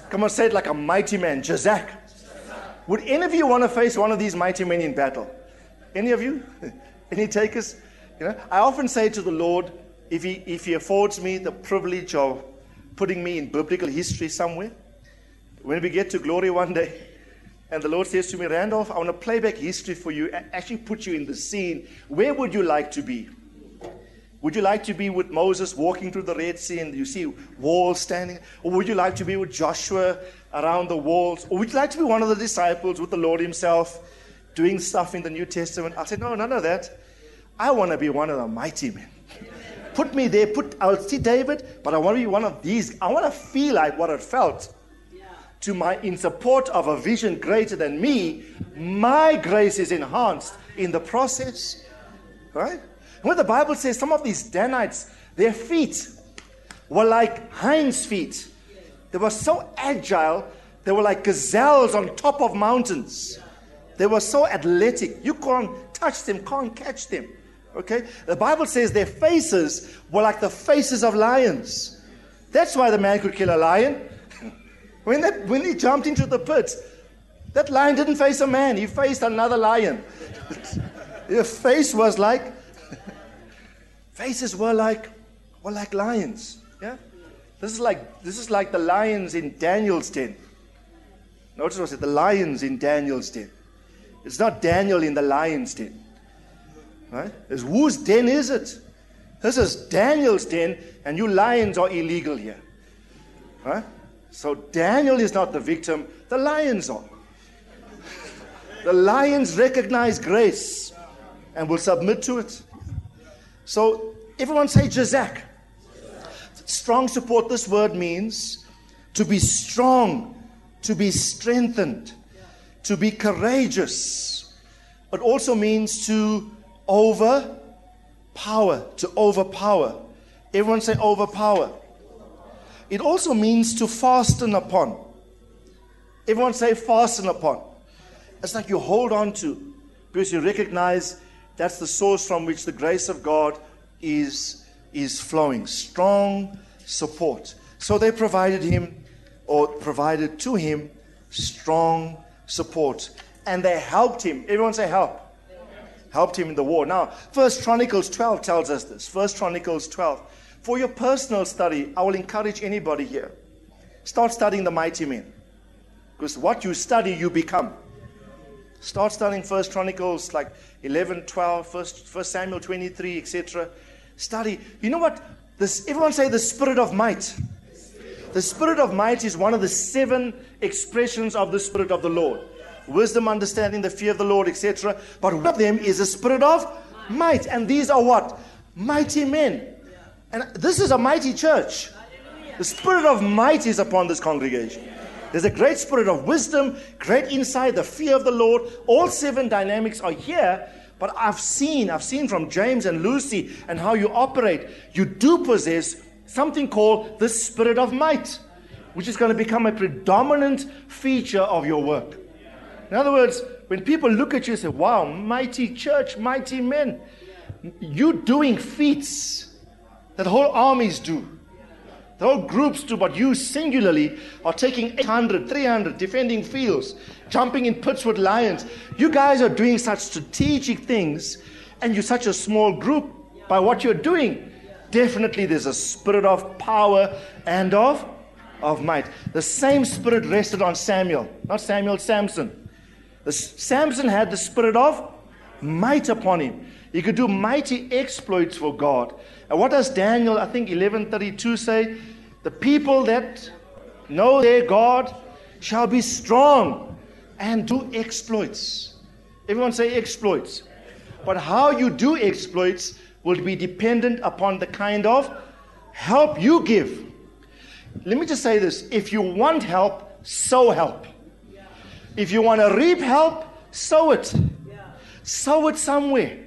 Come on, say it like a mighty man. Chazak. Would any of you want to face one of these mighty men in battle? Any of you? Any takers? You know, I often say to the Lord, if he, if he affords me the privilege of putting me in biblical history somewhere, when we get to glory one day, and the Lord says to me, Randolph, I want to play back history for you, and actually put you in the scene. Where would you like to be? Would you like to be with Moses walking through the Red Sea and you see walls standing? Or would you like to be with Joshua around the walls? Or would you like to be one of the disciples with the Lord Himself? doing stuff in the New Testament. I said, no, none of that. I want to be one of the mighty men. put me there. Put. I'll see David, but I want to be one of these. I want to feel like what it felt. To my in support of a vision greater than me, my grace is enhanced in the process. Right? When the Bible says some of these Danites, their feet were like hinds' feet. They were so agile, they were like gazelles on top of mountains. They were so athletic. You can't touch them, can't catch them. Okay? The Bible says their faces were like the faces of lions. That's why the man could kill a lion. When, that, when he jumped into the pit, that lion didn't face a man, he faced another lion. Your face was like, faces were like, were like lions. Yeah? This is like, this is like the lions in Daniel's den. Notice what I said, the lions in Daniel's den. It's not Daniel in the lion's den. Right? It's whose den is it? This is Daniel's den, and you lions are illegal here. Right? So Daniel is not the victim, the lions are. the lions recognize grace and will submit to it. So everyone say Chazak. Strong support, this word means to be strong, to be strengthened, to be courageous. It also means to overpower, to overpower. Everyone say overpower. It also means to fasten upon. Everyone say fasten upon. It's like you hold on to because you recognize that's the source from which the grace of God is, is flowing. Strong support. So they provided him or provided to him strong support. And they helped him. Everyone say help. Helped him in the war. Now, First Chronicles 12 tells us this. First Chronicles 12. For your personal study, I will encourage anybody here. Start studying the mighty men. Because what you study, you become. Start studying First Chronicles like 11, 12, First, First Samuel 23, etc. Study. You know what? This, everyone say the spirit of might. The spirit of might is one of the seven expressions of the spirit of the Lord. Wisdom, understanding, the fear of the Lord, etc. But one of them is a spirit of might. And these are what? Mighty men. And this is a mighty church. The spirit of might is upon this congregation. There's a great spirit of wisdom, great insight, the fear of the Lord. All seven dynamics are here. But I've seen, I've seen from James and Lucy and how you operate. You do possess something called the spirit of might, which is going to become a predominant feature of your work. In other words, when people look at you and say, wow, mighty church, mighty men, you doing feats that whole armies do. The whole groups do, but you singularly are taking 800, 300, defending fields, jumping in pits with lions. You guys are doing such strategic things, and you're such a small group by what you're doing definitely there's a spirit of power and of, of might. The same spirit rested on Samuel, not Samuel, Samson. The, Samson had the spirit of might upon him. He could do mighty exploits for God. And what does Daniel, I think 1132 say? The people that know their God shall be strong and do exploits. Everyone say exploits. But how you do exploits will be dependent upon the kind of help you give. Let me just say this if you want help, sow help. If you want to reap help, sow it. Sow it somewhere.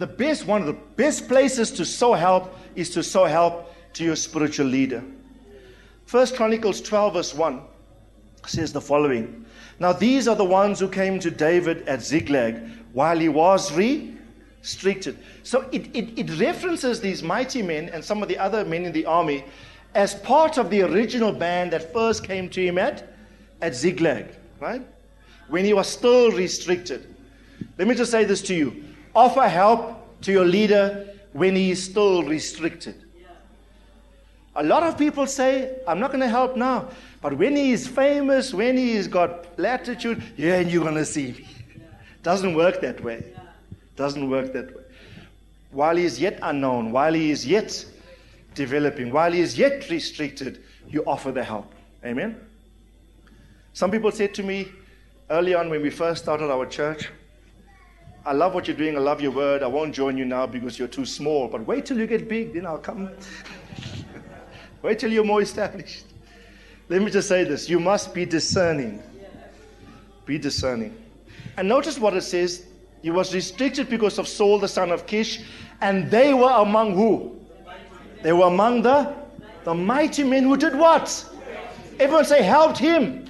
The best, one of the best places to sow help is to sow help to your spiritual leader. First Chronicles 12, verse 1 says the following Now these are the ones who came to David at Ziklag while he was re restricted. So it, it, it references these mighty men and some of the other men in the army as part of the original band that first came to him at, at Ziklag, right? When he was still restricted. Let me just say this to you offer help to your leader when he is still restricted. A lot of people say, I'm not going to help now. But when he is famous, when he's got latitude, yeah, and you're going to see me. Doesn't work that way. Doesn't work that way. While he is yet unknown, while he is yet developing, while he is yet restricted, you offer the help. Amen? Some people said to me early on when we first started our church, I love what you're doing, I love your word, I won't join you now because you're too small, but wait till you get big, then I'll come. wait till you're more established. Let me just say this you must be discerning. Be discerning. And notice what it says He was restricted because of Saul, the son of Kish, and they were among who? They were among the, the mighty men who did what? Everyone say, helped him.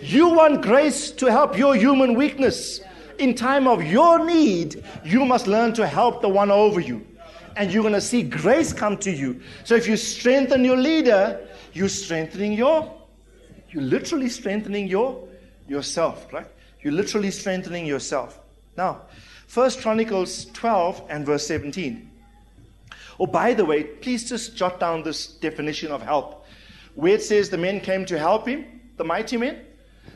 You want grace to help your human weakness. In time of your need, you must learn to help the one over you. And you're going to see grace come to you. So if you strengthen your leader, you're strengthening your, you're literally strengthening your yourself, right? You're literally strengthening yourself. Now, First Chronicles 12 and verse 17. Oh, by the way, please just jot down this definition of help. Where it says the men came to help him, the mighty men,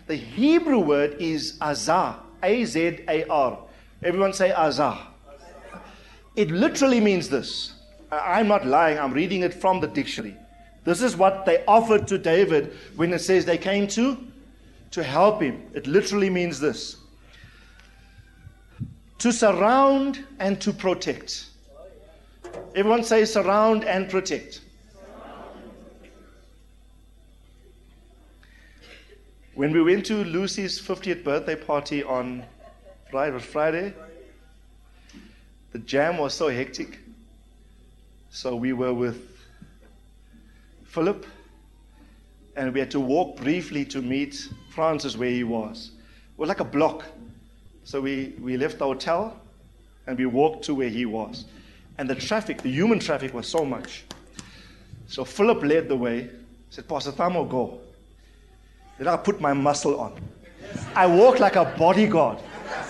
the Hebrew word is azar, A Z A R. Everyone say azar. It literally means this. I'm not lying, I'm reading it from the dictionary. This is what they offered to David when it says they came to to help him. It literally means this to surround and to protect. Everyone say surround and protect. When we went to Lucy's 50th birthday party on Friday, Friday, the jam was so hectic. So we were with Philip, and we had to walk briefly to meet Francis where he was. It was like a block. So we, we left the hotel and we walked to where he was. And the traffic, the human traffic, was so much. So Philip led the way, said, Pastor Thamo, go. Then I put my muscle on. I walked like a bodyguard.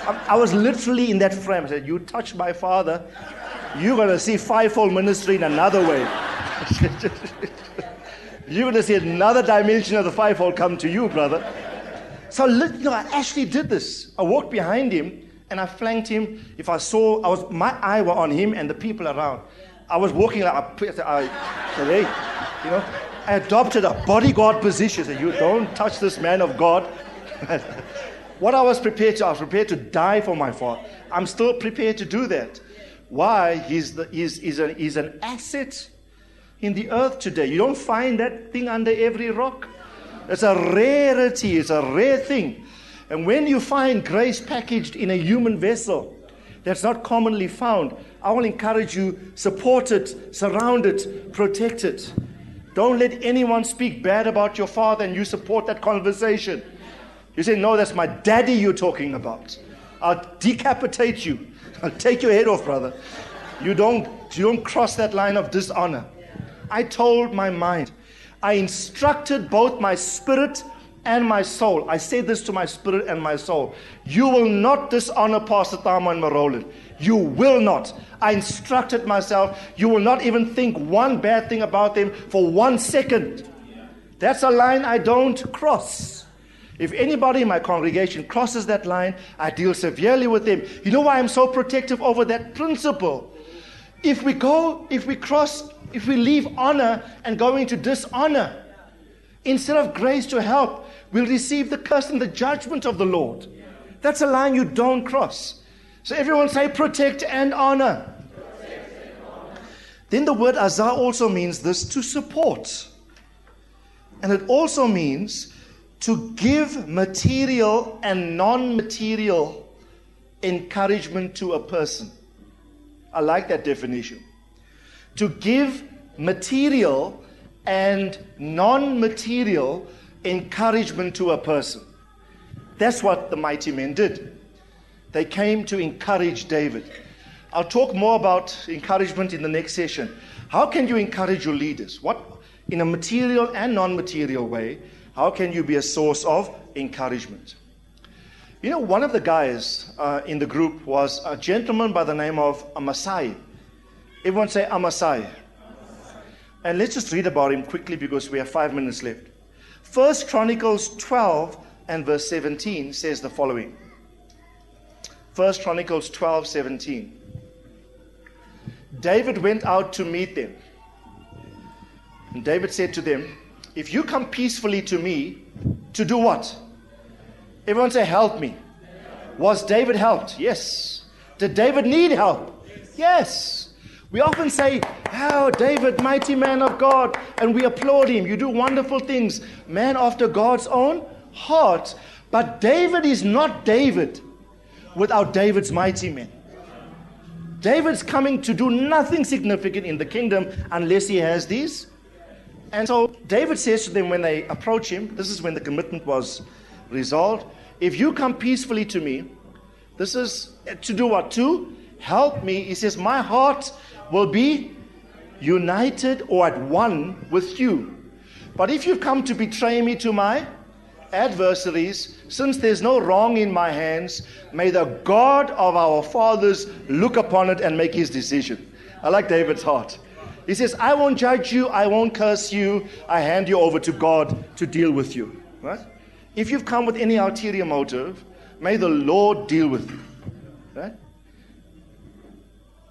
I, was literally in that frame. I said, You touch my father, you're going to see fivefold ministry in another way. you're going to see another dimension of the fivefold come to you, brother. So, you know, I actually did this. I walked behind him and I flanked him. If I saw, I was, my eye were on him and the people around. I was walking like, I, I, I you know, adopted a bodyguard position. So you don't touch this man of God. what I was prepared to, I was prepared to die for my father. I'm still prepared to do that. Why? He's, the, he's, he's, a, he's an asset in the earth today. You don't find that thing under every rock. It's a rarity, it's a rare thing. And when you find grace packaged in a human vessel that's not commonly found, I will encourage you support it, surround it, protect it. Don't let anyone speak bad about your father and you support that conversation. You say, No, that's my daddy you're talking about. I'll decapitate you. I'll take your head off, brother. You don't, you don't cross that line of dishonor. I told my mind. I instructed both my spirit and my soul. I say this to my spirit and my soul. You will not dishonor Pastor Thamo and Marolan. You will not. I instructed myself, you will not even think one bad thing about them for one second. That's a line I don't cross. If anybody in my congregation crosses that line, I deal severely with them. You know why I'm so protective over that principle? If we go, if we cross, if we leave honor and go into dishonor, instead of grace to help, we'll receive the curse and the judgment of the Lord. That's a line you don't cross. So everyone say protect and honor. Then the word azar also means this to support. And it also means to give material and non material encouragement to a person. I like that definition. To give material and non material encouragement to a person. That's what the mighty men did. They came to encourage David. I'll talk more about encouragement in the next session. How can you encourage your leaders? What, in a material and non material way, how can you be a source of encouragement? You know, one of the guys uh, in the group was a gentleman by the name of Amasai. Everyone say Amasai. And let's just read about him quickly because we have five minutes left. First Chronicles 12 and verse 17 says the following. First Chronicles 12 17. David went out to meet them. And David said to them, If you come peacefully to me, to do what? Everyone say, Help me. Was David helped? Yes. Did David need help? Yes. We often say, Oh, David, mighty man of God, and we applaud him. You do wonderful things. Man after God's own heart. But David is not David without David's mighty men. David's coming to do nothing significant in the kingdom unless he has these. And so David says to them when they approach him, this is when the commitment was resolved. If you come peacefully to me, this is to do what? To help me. He says, My heart will be united or at one with you. But if you've come to betray me to my adversaries, since there's no wrong in my hands, may the God of our fathers look upon it and make his decision. I like David's heart. He says, I won't judge you, I won't curse you, I hand you over to God to deal with you. Right? If you've come with any ulterior motive, may the Lord deal with you. Right?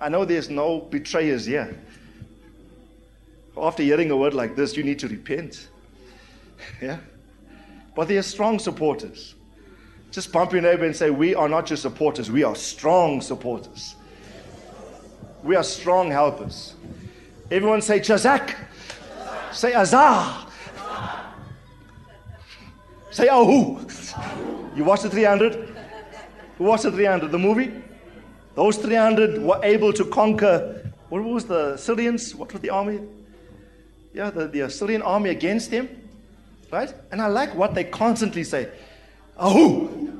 I know there's no betrayers here. After hearing a word like this, you need to repent. Yeah? But they are strong supporters. Just bump your neighbor and say, We are not just supporters, we are strong supporters. We are strong helpers. Everyone say Chazak. Say Azar. Say Ahu. You watched the 300? Who watched the 300? The movie? Those 300 were able to conquer, what was the Syrians? What was the army? Yeah, the, the Syrian army against them. Right? And I like what they constantly say. Ahu!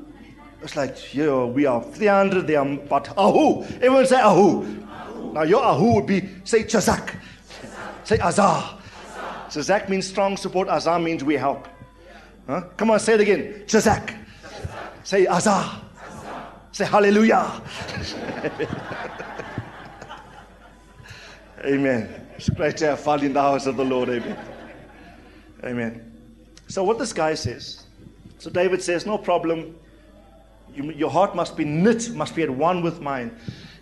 It's like, yeah, we are 300, they are, but Ahu! Everyone say Ahu! ahu. Now your Ahu would be, say Chazak. Say Azar. Chazak means strong support, Azar means we help. Huh? Come on, say it again. Chazak. Say Azar. Say hallelujah. Amen. It's great to have fun in the house of the Lord. Amen. Amen. So, what this guy says, so David says, no problem. You, your heart must be knit, must be at one with mine.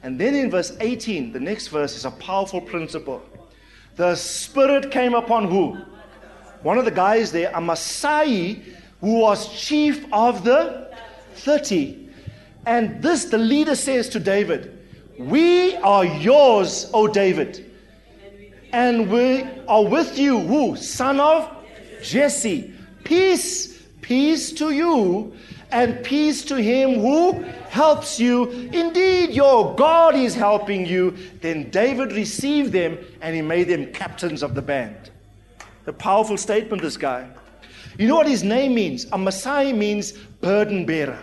And then in verse 18, the next verse is a powerful principle. The Spirit came upon who? One of the guys there, Amasai, who was chief of the 30. And this, the leader says to David, We are yours, O David. And we are with you, who? Son of Jesse. Peace, peace to you, and peace to him who helps you. Indeed, your God is helping you. Then David received them and he made them captains of the band. A powerful statement, this guy. You know what his name means? Amasai means burden bearer.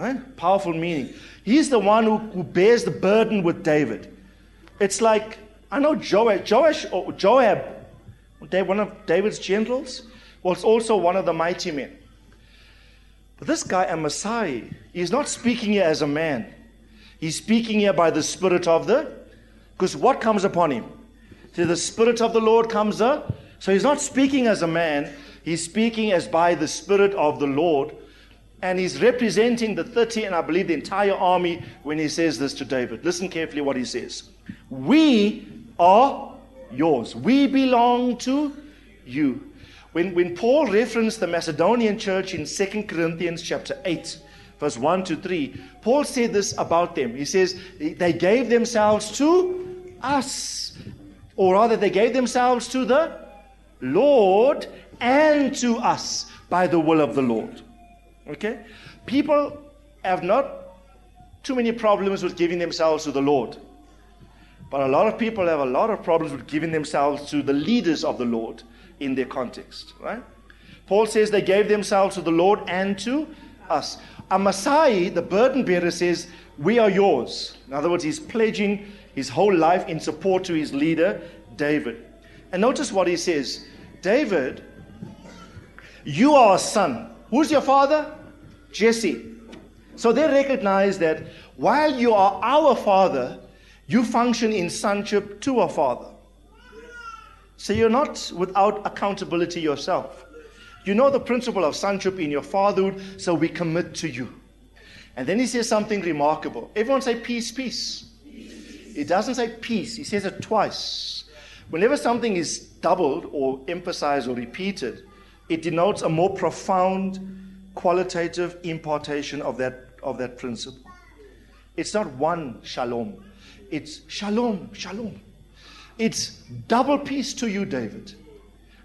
Right? Powerful meaning. He's the one who, who bears the burden with David. It's like, I know Joash, Joash or Joab, one of David's generals was also one of the mighty men. But this guy, Amasai, he's not speaking here as a man. He's speaking here by the Spirit of the, because what comes upon him? See, the Spirit of the Lord comes up. So he's not speaking as a man, he's speaking as by the Spirit of the Lord. And he's representing the 30 and I believe the entire army when he says this to David. Listen carefully what he says. We are yours. We belong to you. When, when Paul referenced the Macedonian church in 2 Corinthians chapter 8, verse 1 to 3, Paul said this about them. He says, They gave themselves to us, or rather, they gave themselves to the Lord and to us by the will of the Lord. Okay? People have not too many problems with giving themselves to the Lord. But a lot of people have a lot of problems with giving themselves to the leaders of the Lord in their context, right? Paul says they gave themselves to the Lord and to us. Amasai, the burden bearer, says, We are yours. In other words, he's pledging his whole life in support to his leader, David. And notice what he says David, you are a son. Who's your father? Jesse. So they recognize that while you are our father, you function in sonship to a father. So you're not without accountability yourself. You know the principle of sonship in your fatherhood, so we commit to you. And then he says something remarkable. Everyone say peace, peace. He doesn't say peace, he says it twice. Whenever something is doubled or emphasized or repeated, it denotes a more profound qualitative impartation of that, of that principle. It's not one shalom, it's shalom, shalom. It's double peace to you, David.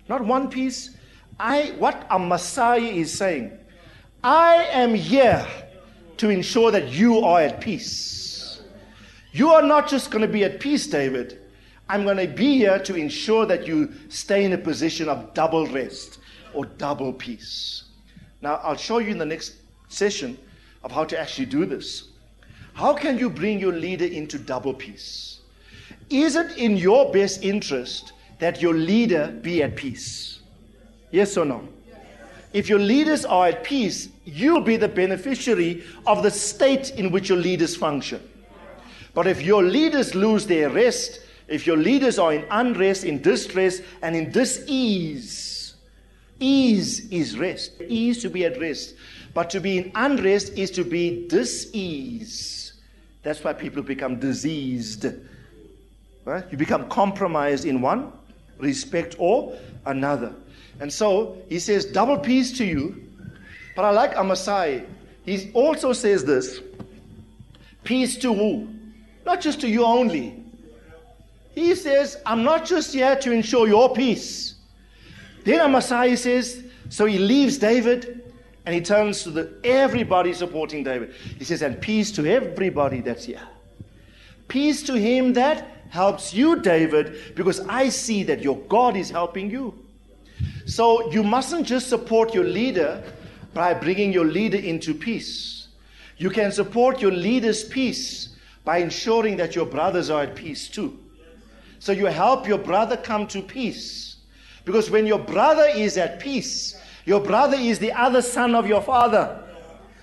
Not one peace. I what Amasai is saying. I am here to ensure that you are at peace. You are not just going to be at peace, David. I'm going to be here to ensure that you stay in a position of double rest or double peace. Now, I'll show you in the next session of how to actually do this. How can you bring your leader into double peace? Is it in your best interest that your leader be at peace? Yes or no? If your leaders are at peace, you'll be the beneficiary of the state in which your leaders function. But if your leaders lose their rest, if your leaders are in unrest, in distress, and in dis-ease, ease is rest. Ease to be at rest. But to be in unrest is to be dis-ease. That's why people become diseased. Right? You become compromised in one respect or another. And so he says, double peace to you. But I like Amasai. He also says this peace to who? Not just to you only. He says, I'm not just here to ensure your peace. Then Amasai says, so he leaves David and he turns to the, everybody supporting David. He says, and peace to everybody that's here. Peace to him that helps you, David, because I see that your God is helping you. So you mustn't just support your leader by bringing your leader into peace. You can support your leader's peace by ensuring that your brothers are at peace too. So you help your brother come to peace. Because when your brother is at peace, your brother is the other son of your father.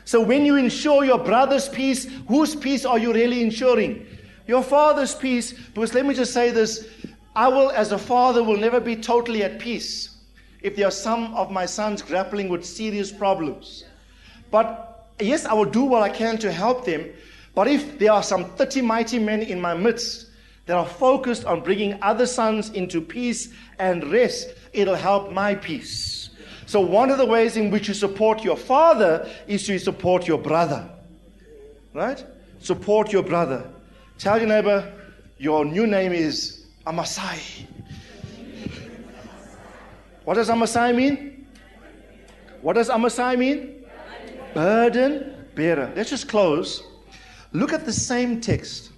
So when you ensure your brother's peace, whose peace are you really ensuring? Your father's peace. Because let me just say this I will, as a father, will never be totally at peace if there are some of my sons grappling with serious problems. But yes, I will do what I can to help them. But if there are some 30 mighty men in my midst that are focused on bringing other sons into peace and rest, it'll help my peace. So, one of the ways in which you support your father is to support your brother. Right? Support your brother. Tell your neighbor, your new name is Amasai. What does Amasai mean? What does Amasai mean? Burden bearer. Let's just close. Look at the same text.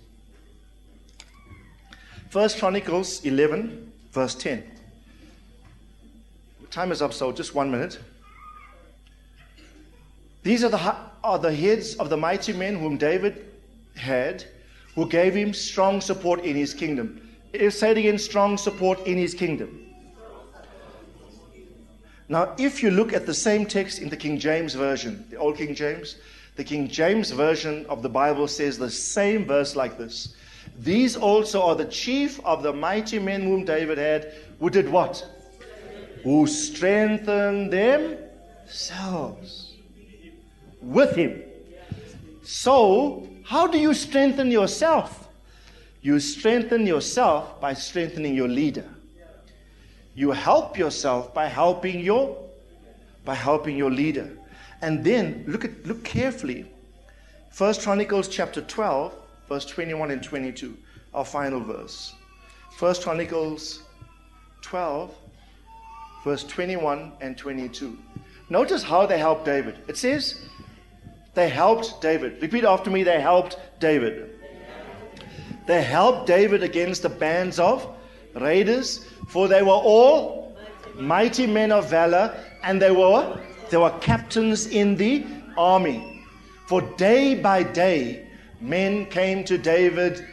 First Chronicles 11, verse 10. Time is up, so just one minute. These are the, are the heads of the mighty men whom David had, who gave him strong support in his kingdom. Say it again strong support in his kingdom. Now, if you look at the same text in the King James Version, the Old King James, the King James Version of the Bible says the same verse like this These also are the chief of the mighty men whom David had, who did what? Who strengthened themselves with him. So, how do you strengthen yourself? You strengthen yourself by strengthening your leader. You help yourself by helping your by helping your leader. And then look at look carefully. First Chronicles chapter 12, verse 21 and 22, our final verse. First Chronicles 12, verse 21 and 22. Notice how they helped David. It says, they helped David. Repeat after me, they helped David. They helped David against the bands of raiders for they were all mighty men of valor, and they were they were captains in the army. For day by day, men came to David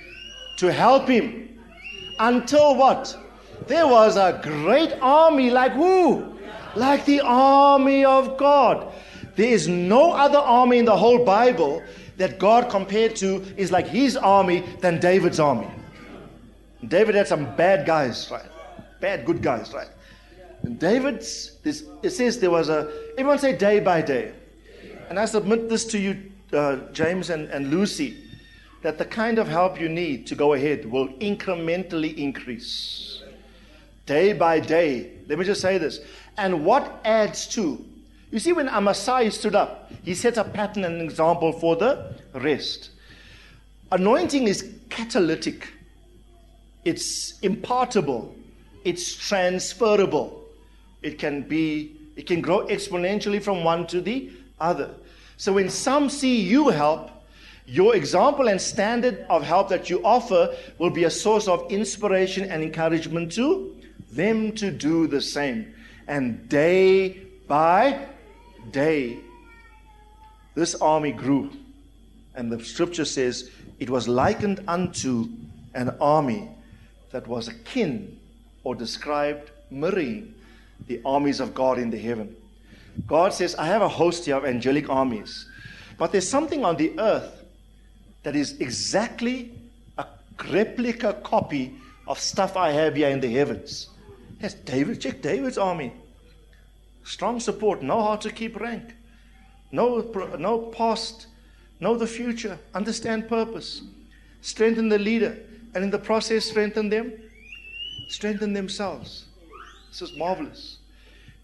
to help him. Until what? There was a great army like who? Like the army of God. There is no other army in the whole Bible that God compared to is like his army than David's army. David had some bad guys, right? bad good guys, right? And David's, this, it says there was a, everyone say day by day. And I submit this to you, uh, James and, and Lucy, that the kind of help you need to go ahead will incrementally increase. Day by day. Let me just say this. And what adds to? You see, when Amasai stood up, he set a pattern and example for the rest. Anointing is catalytic, it's impartable, it's transferable. It can be, it can grow exponentially from one to the other. So when some see you help, your example and standard of help that you offer will be a source of inspiration and encouragement to them to do the same. And day by day, this army grew. And the scripture says it was likened unto an army that was akin or described mirroring the armies of God in the heaven. God says, I have a host here of angelic armies, but there's something on the earth that is exactly a replica copy of stuff I have here in the heavens. Yes, David, check David's army. Strong support, know how to keep rank, know, know past, know the future, understand purpose, strengthen the leader, and in the process, strengthen them, strengthen themselves. This is marvelous.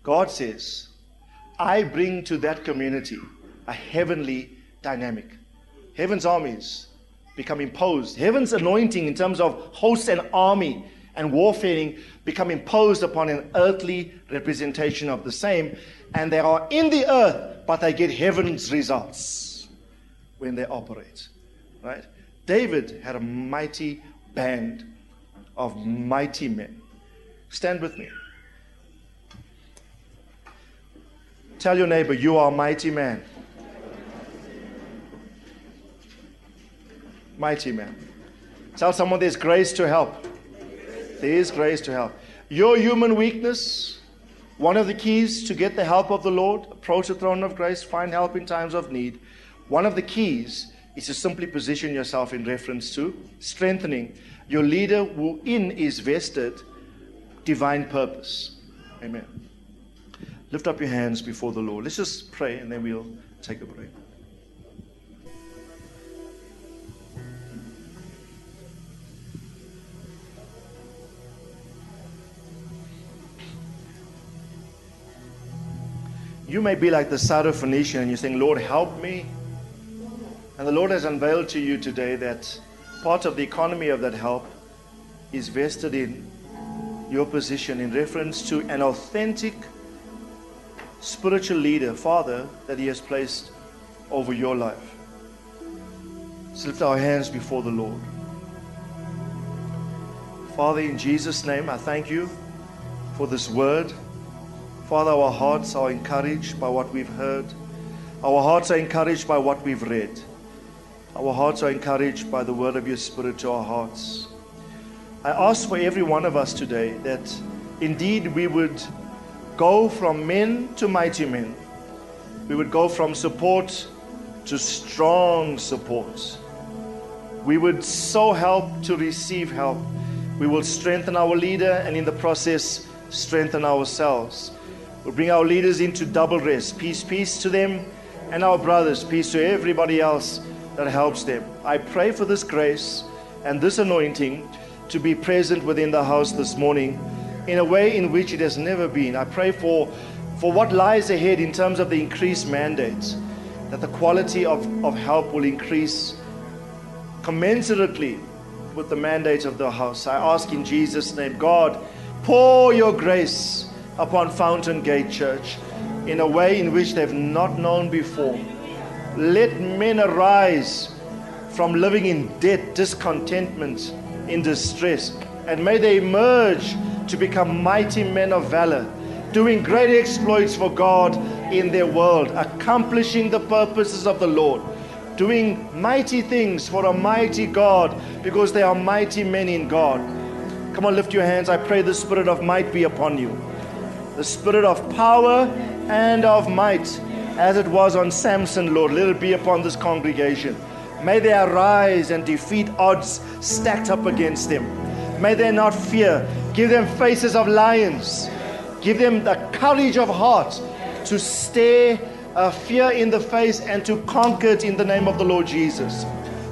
God says, I bring to that community a heavenly dynamic. Heaven's armies become imposed. Heaven's anointing, in terms of hosts and army and warfaring, become imposed upon an earthly representation of the same. And they are in the earth, but they get heaven's results when they operate. Right? David had a mighty band of mighty men. Stand with me. Tell your neighbor, you are a mighty man. Mighty man. Tell someone there's grace to help. There is grace to help. Your human weakness, one of the keys to get the help of the Lord, approach the throne of grace, find help in times of need. One of the keys is to simply position yourself in reference to strengthening your leader who in is vested divine purpose. Amen. Lift up your hands before the Lord. Let's just pray and then we'll take a break. You may be like the Syrophoenician and you're saying, Lord, help me. And the Lord has unveiled to you today that part of the economy of that help is vested in your position in reference to an authentic spiritual leader, Father, that He has placed over your life. Let's lift our hands before the Lord. Father, in Jesus' name, I thank you for this word. Father, our hearts are encouraged by what we've heard. Our hearts are encouraged by what we've read. Our hearts are encouraged by the word of your Spirit to our hearts. I ask for every one of us today that indeed we would go from men to mighty men. We would go from support to strong support. We would so help to receive help. We will strengthen our leader and in the process strengthen ourselves. We'll bring our leaders into double rest. Peace, peace to them and our brothers. Peace to everybody else that helps them. I pray for this grace and this anointing to be present within the house this morning in a way in which it has never been. I pray for, for what lies ahead in terms of the increased mandates, that the quality of, of help will increase commensurately with the mandate of the house. I ask in Jesus' name, God, pour your grace upon Fountain Gate Church in a way in which they've not known before. Let men arise from living in debt, discontentment, in distress, and may they emerge to become mighty men of valor, doing great exploits for God in their world, accomplishing the purposes of the Lord, doing mighty things for a mighty God because they are mighty men in God. Come on, lift your hands. I pray the spirit of might be upon you, the spirit of power and of might as it was on Samson, Lord. Let it be upon this congregation. May they arise and defeat odds stacked up against them. May they not fear. Give them faces of lions. Give them the courage of heart to stare uh, fear in the face and to conquer it in the name of the Lord Jesus.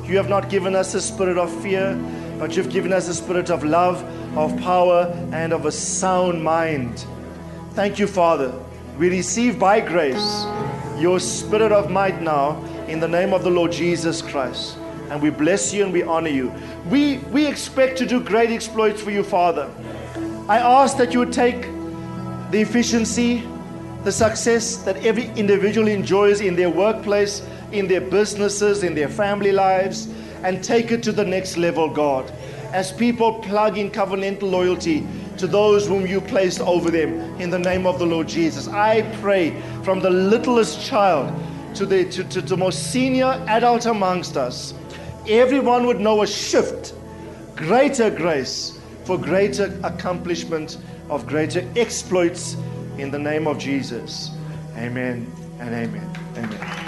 You have not given us a spirit of fear, but you've given us a spirit of love, of power, and of a sound mind. Thank you, Father. We receive by grace your spirit of might now in the name of the Lord Jesus Christ. And we bless you and we honor you. We, we expect to do great exploits for you, Father. I ask that you would take the efficiency, the success that every individual enjoys in their workplace, in their businesses, in their family lives, and take it to the next level, God. As people plug in covenantal loyalty to those whom you placed over them in the name of the Lord Jesus. I pray from the littlest child to the, to, to, to most senior adult amongst us, everyone would know a shift, greater grace for greater accomplishment of greater exploits in the name of Jesus. Amen and amen. Amen.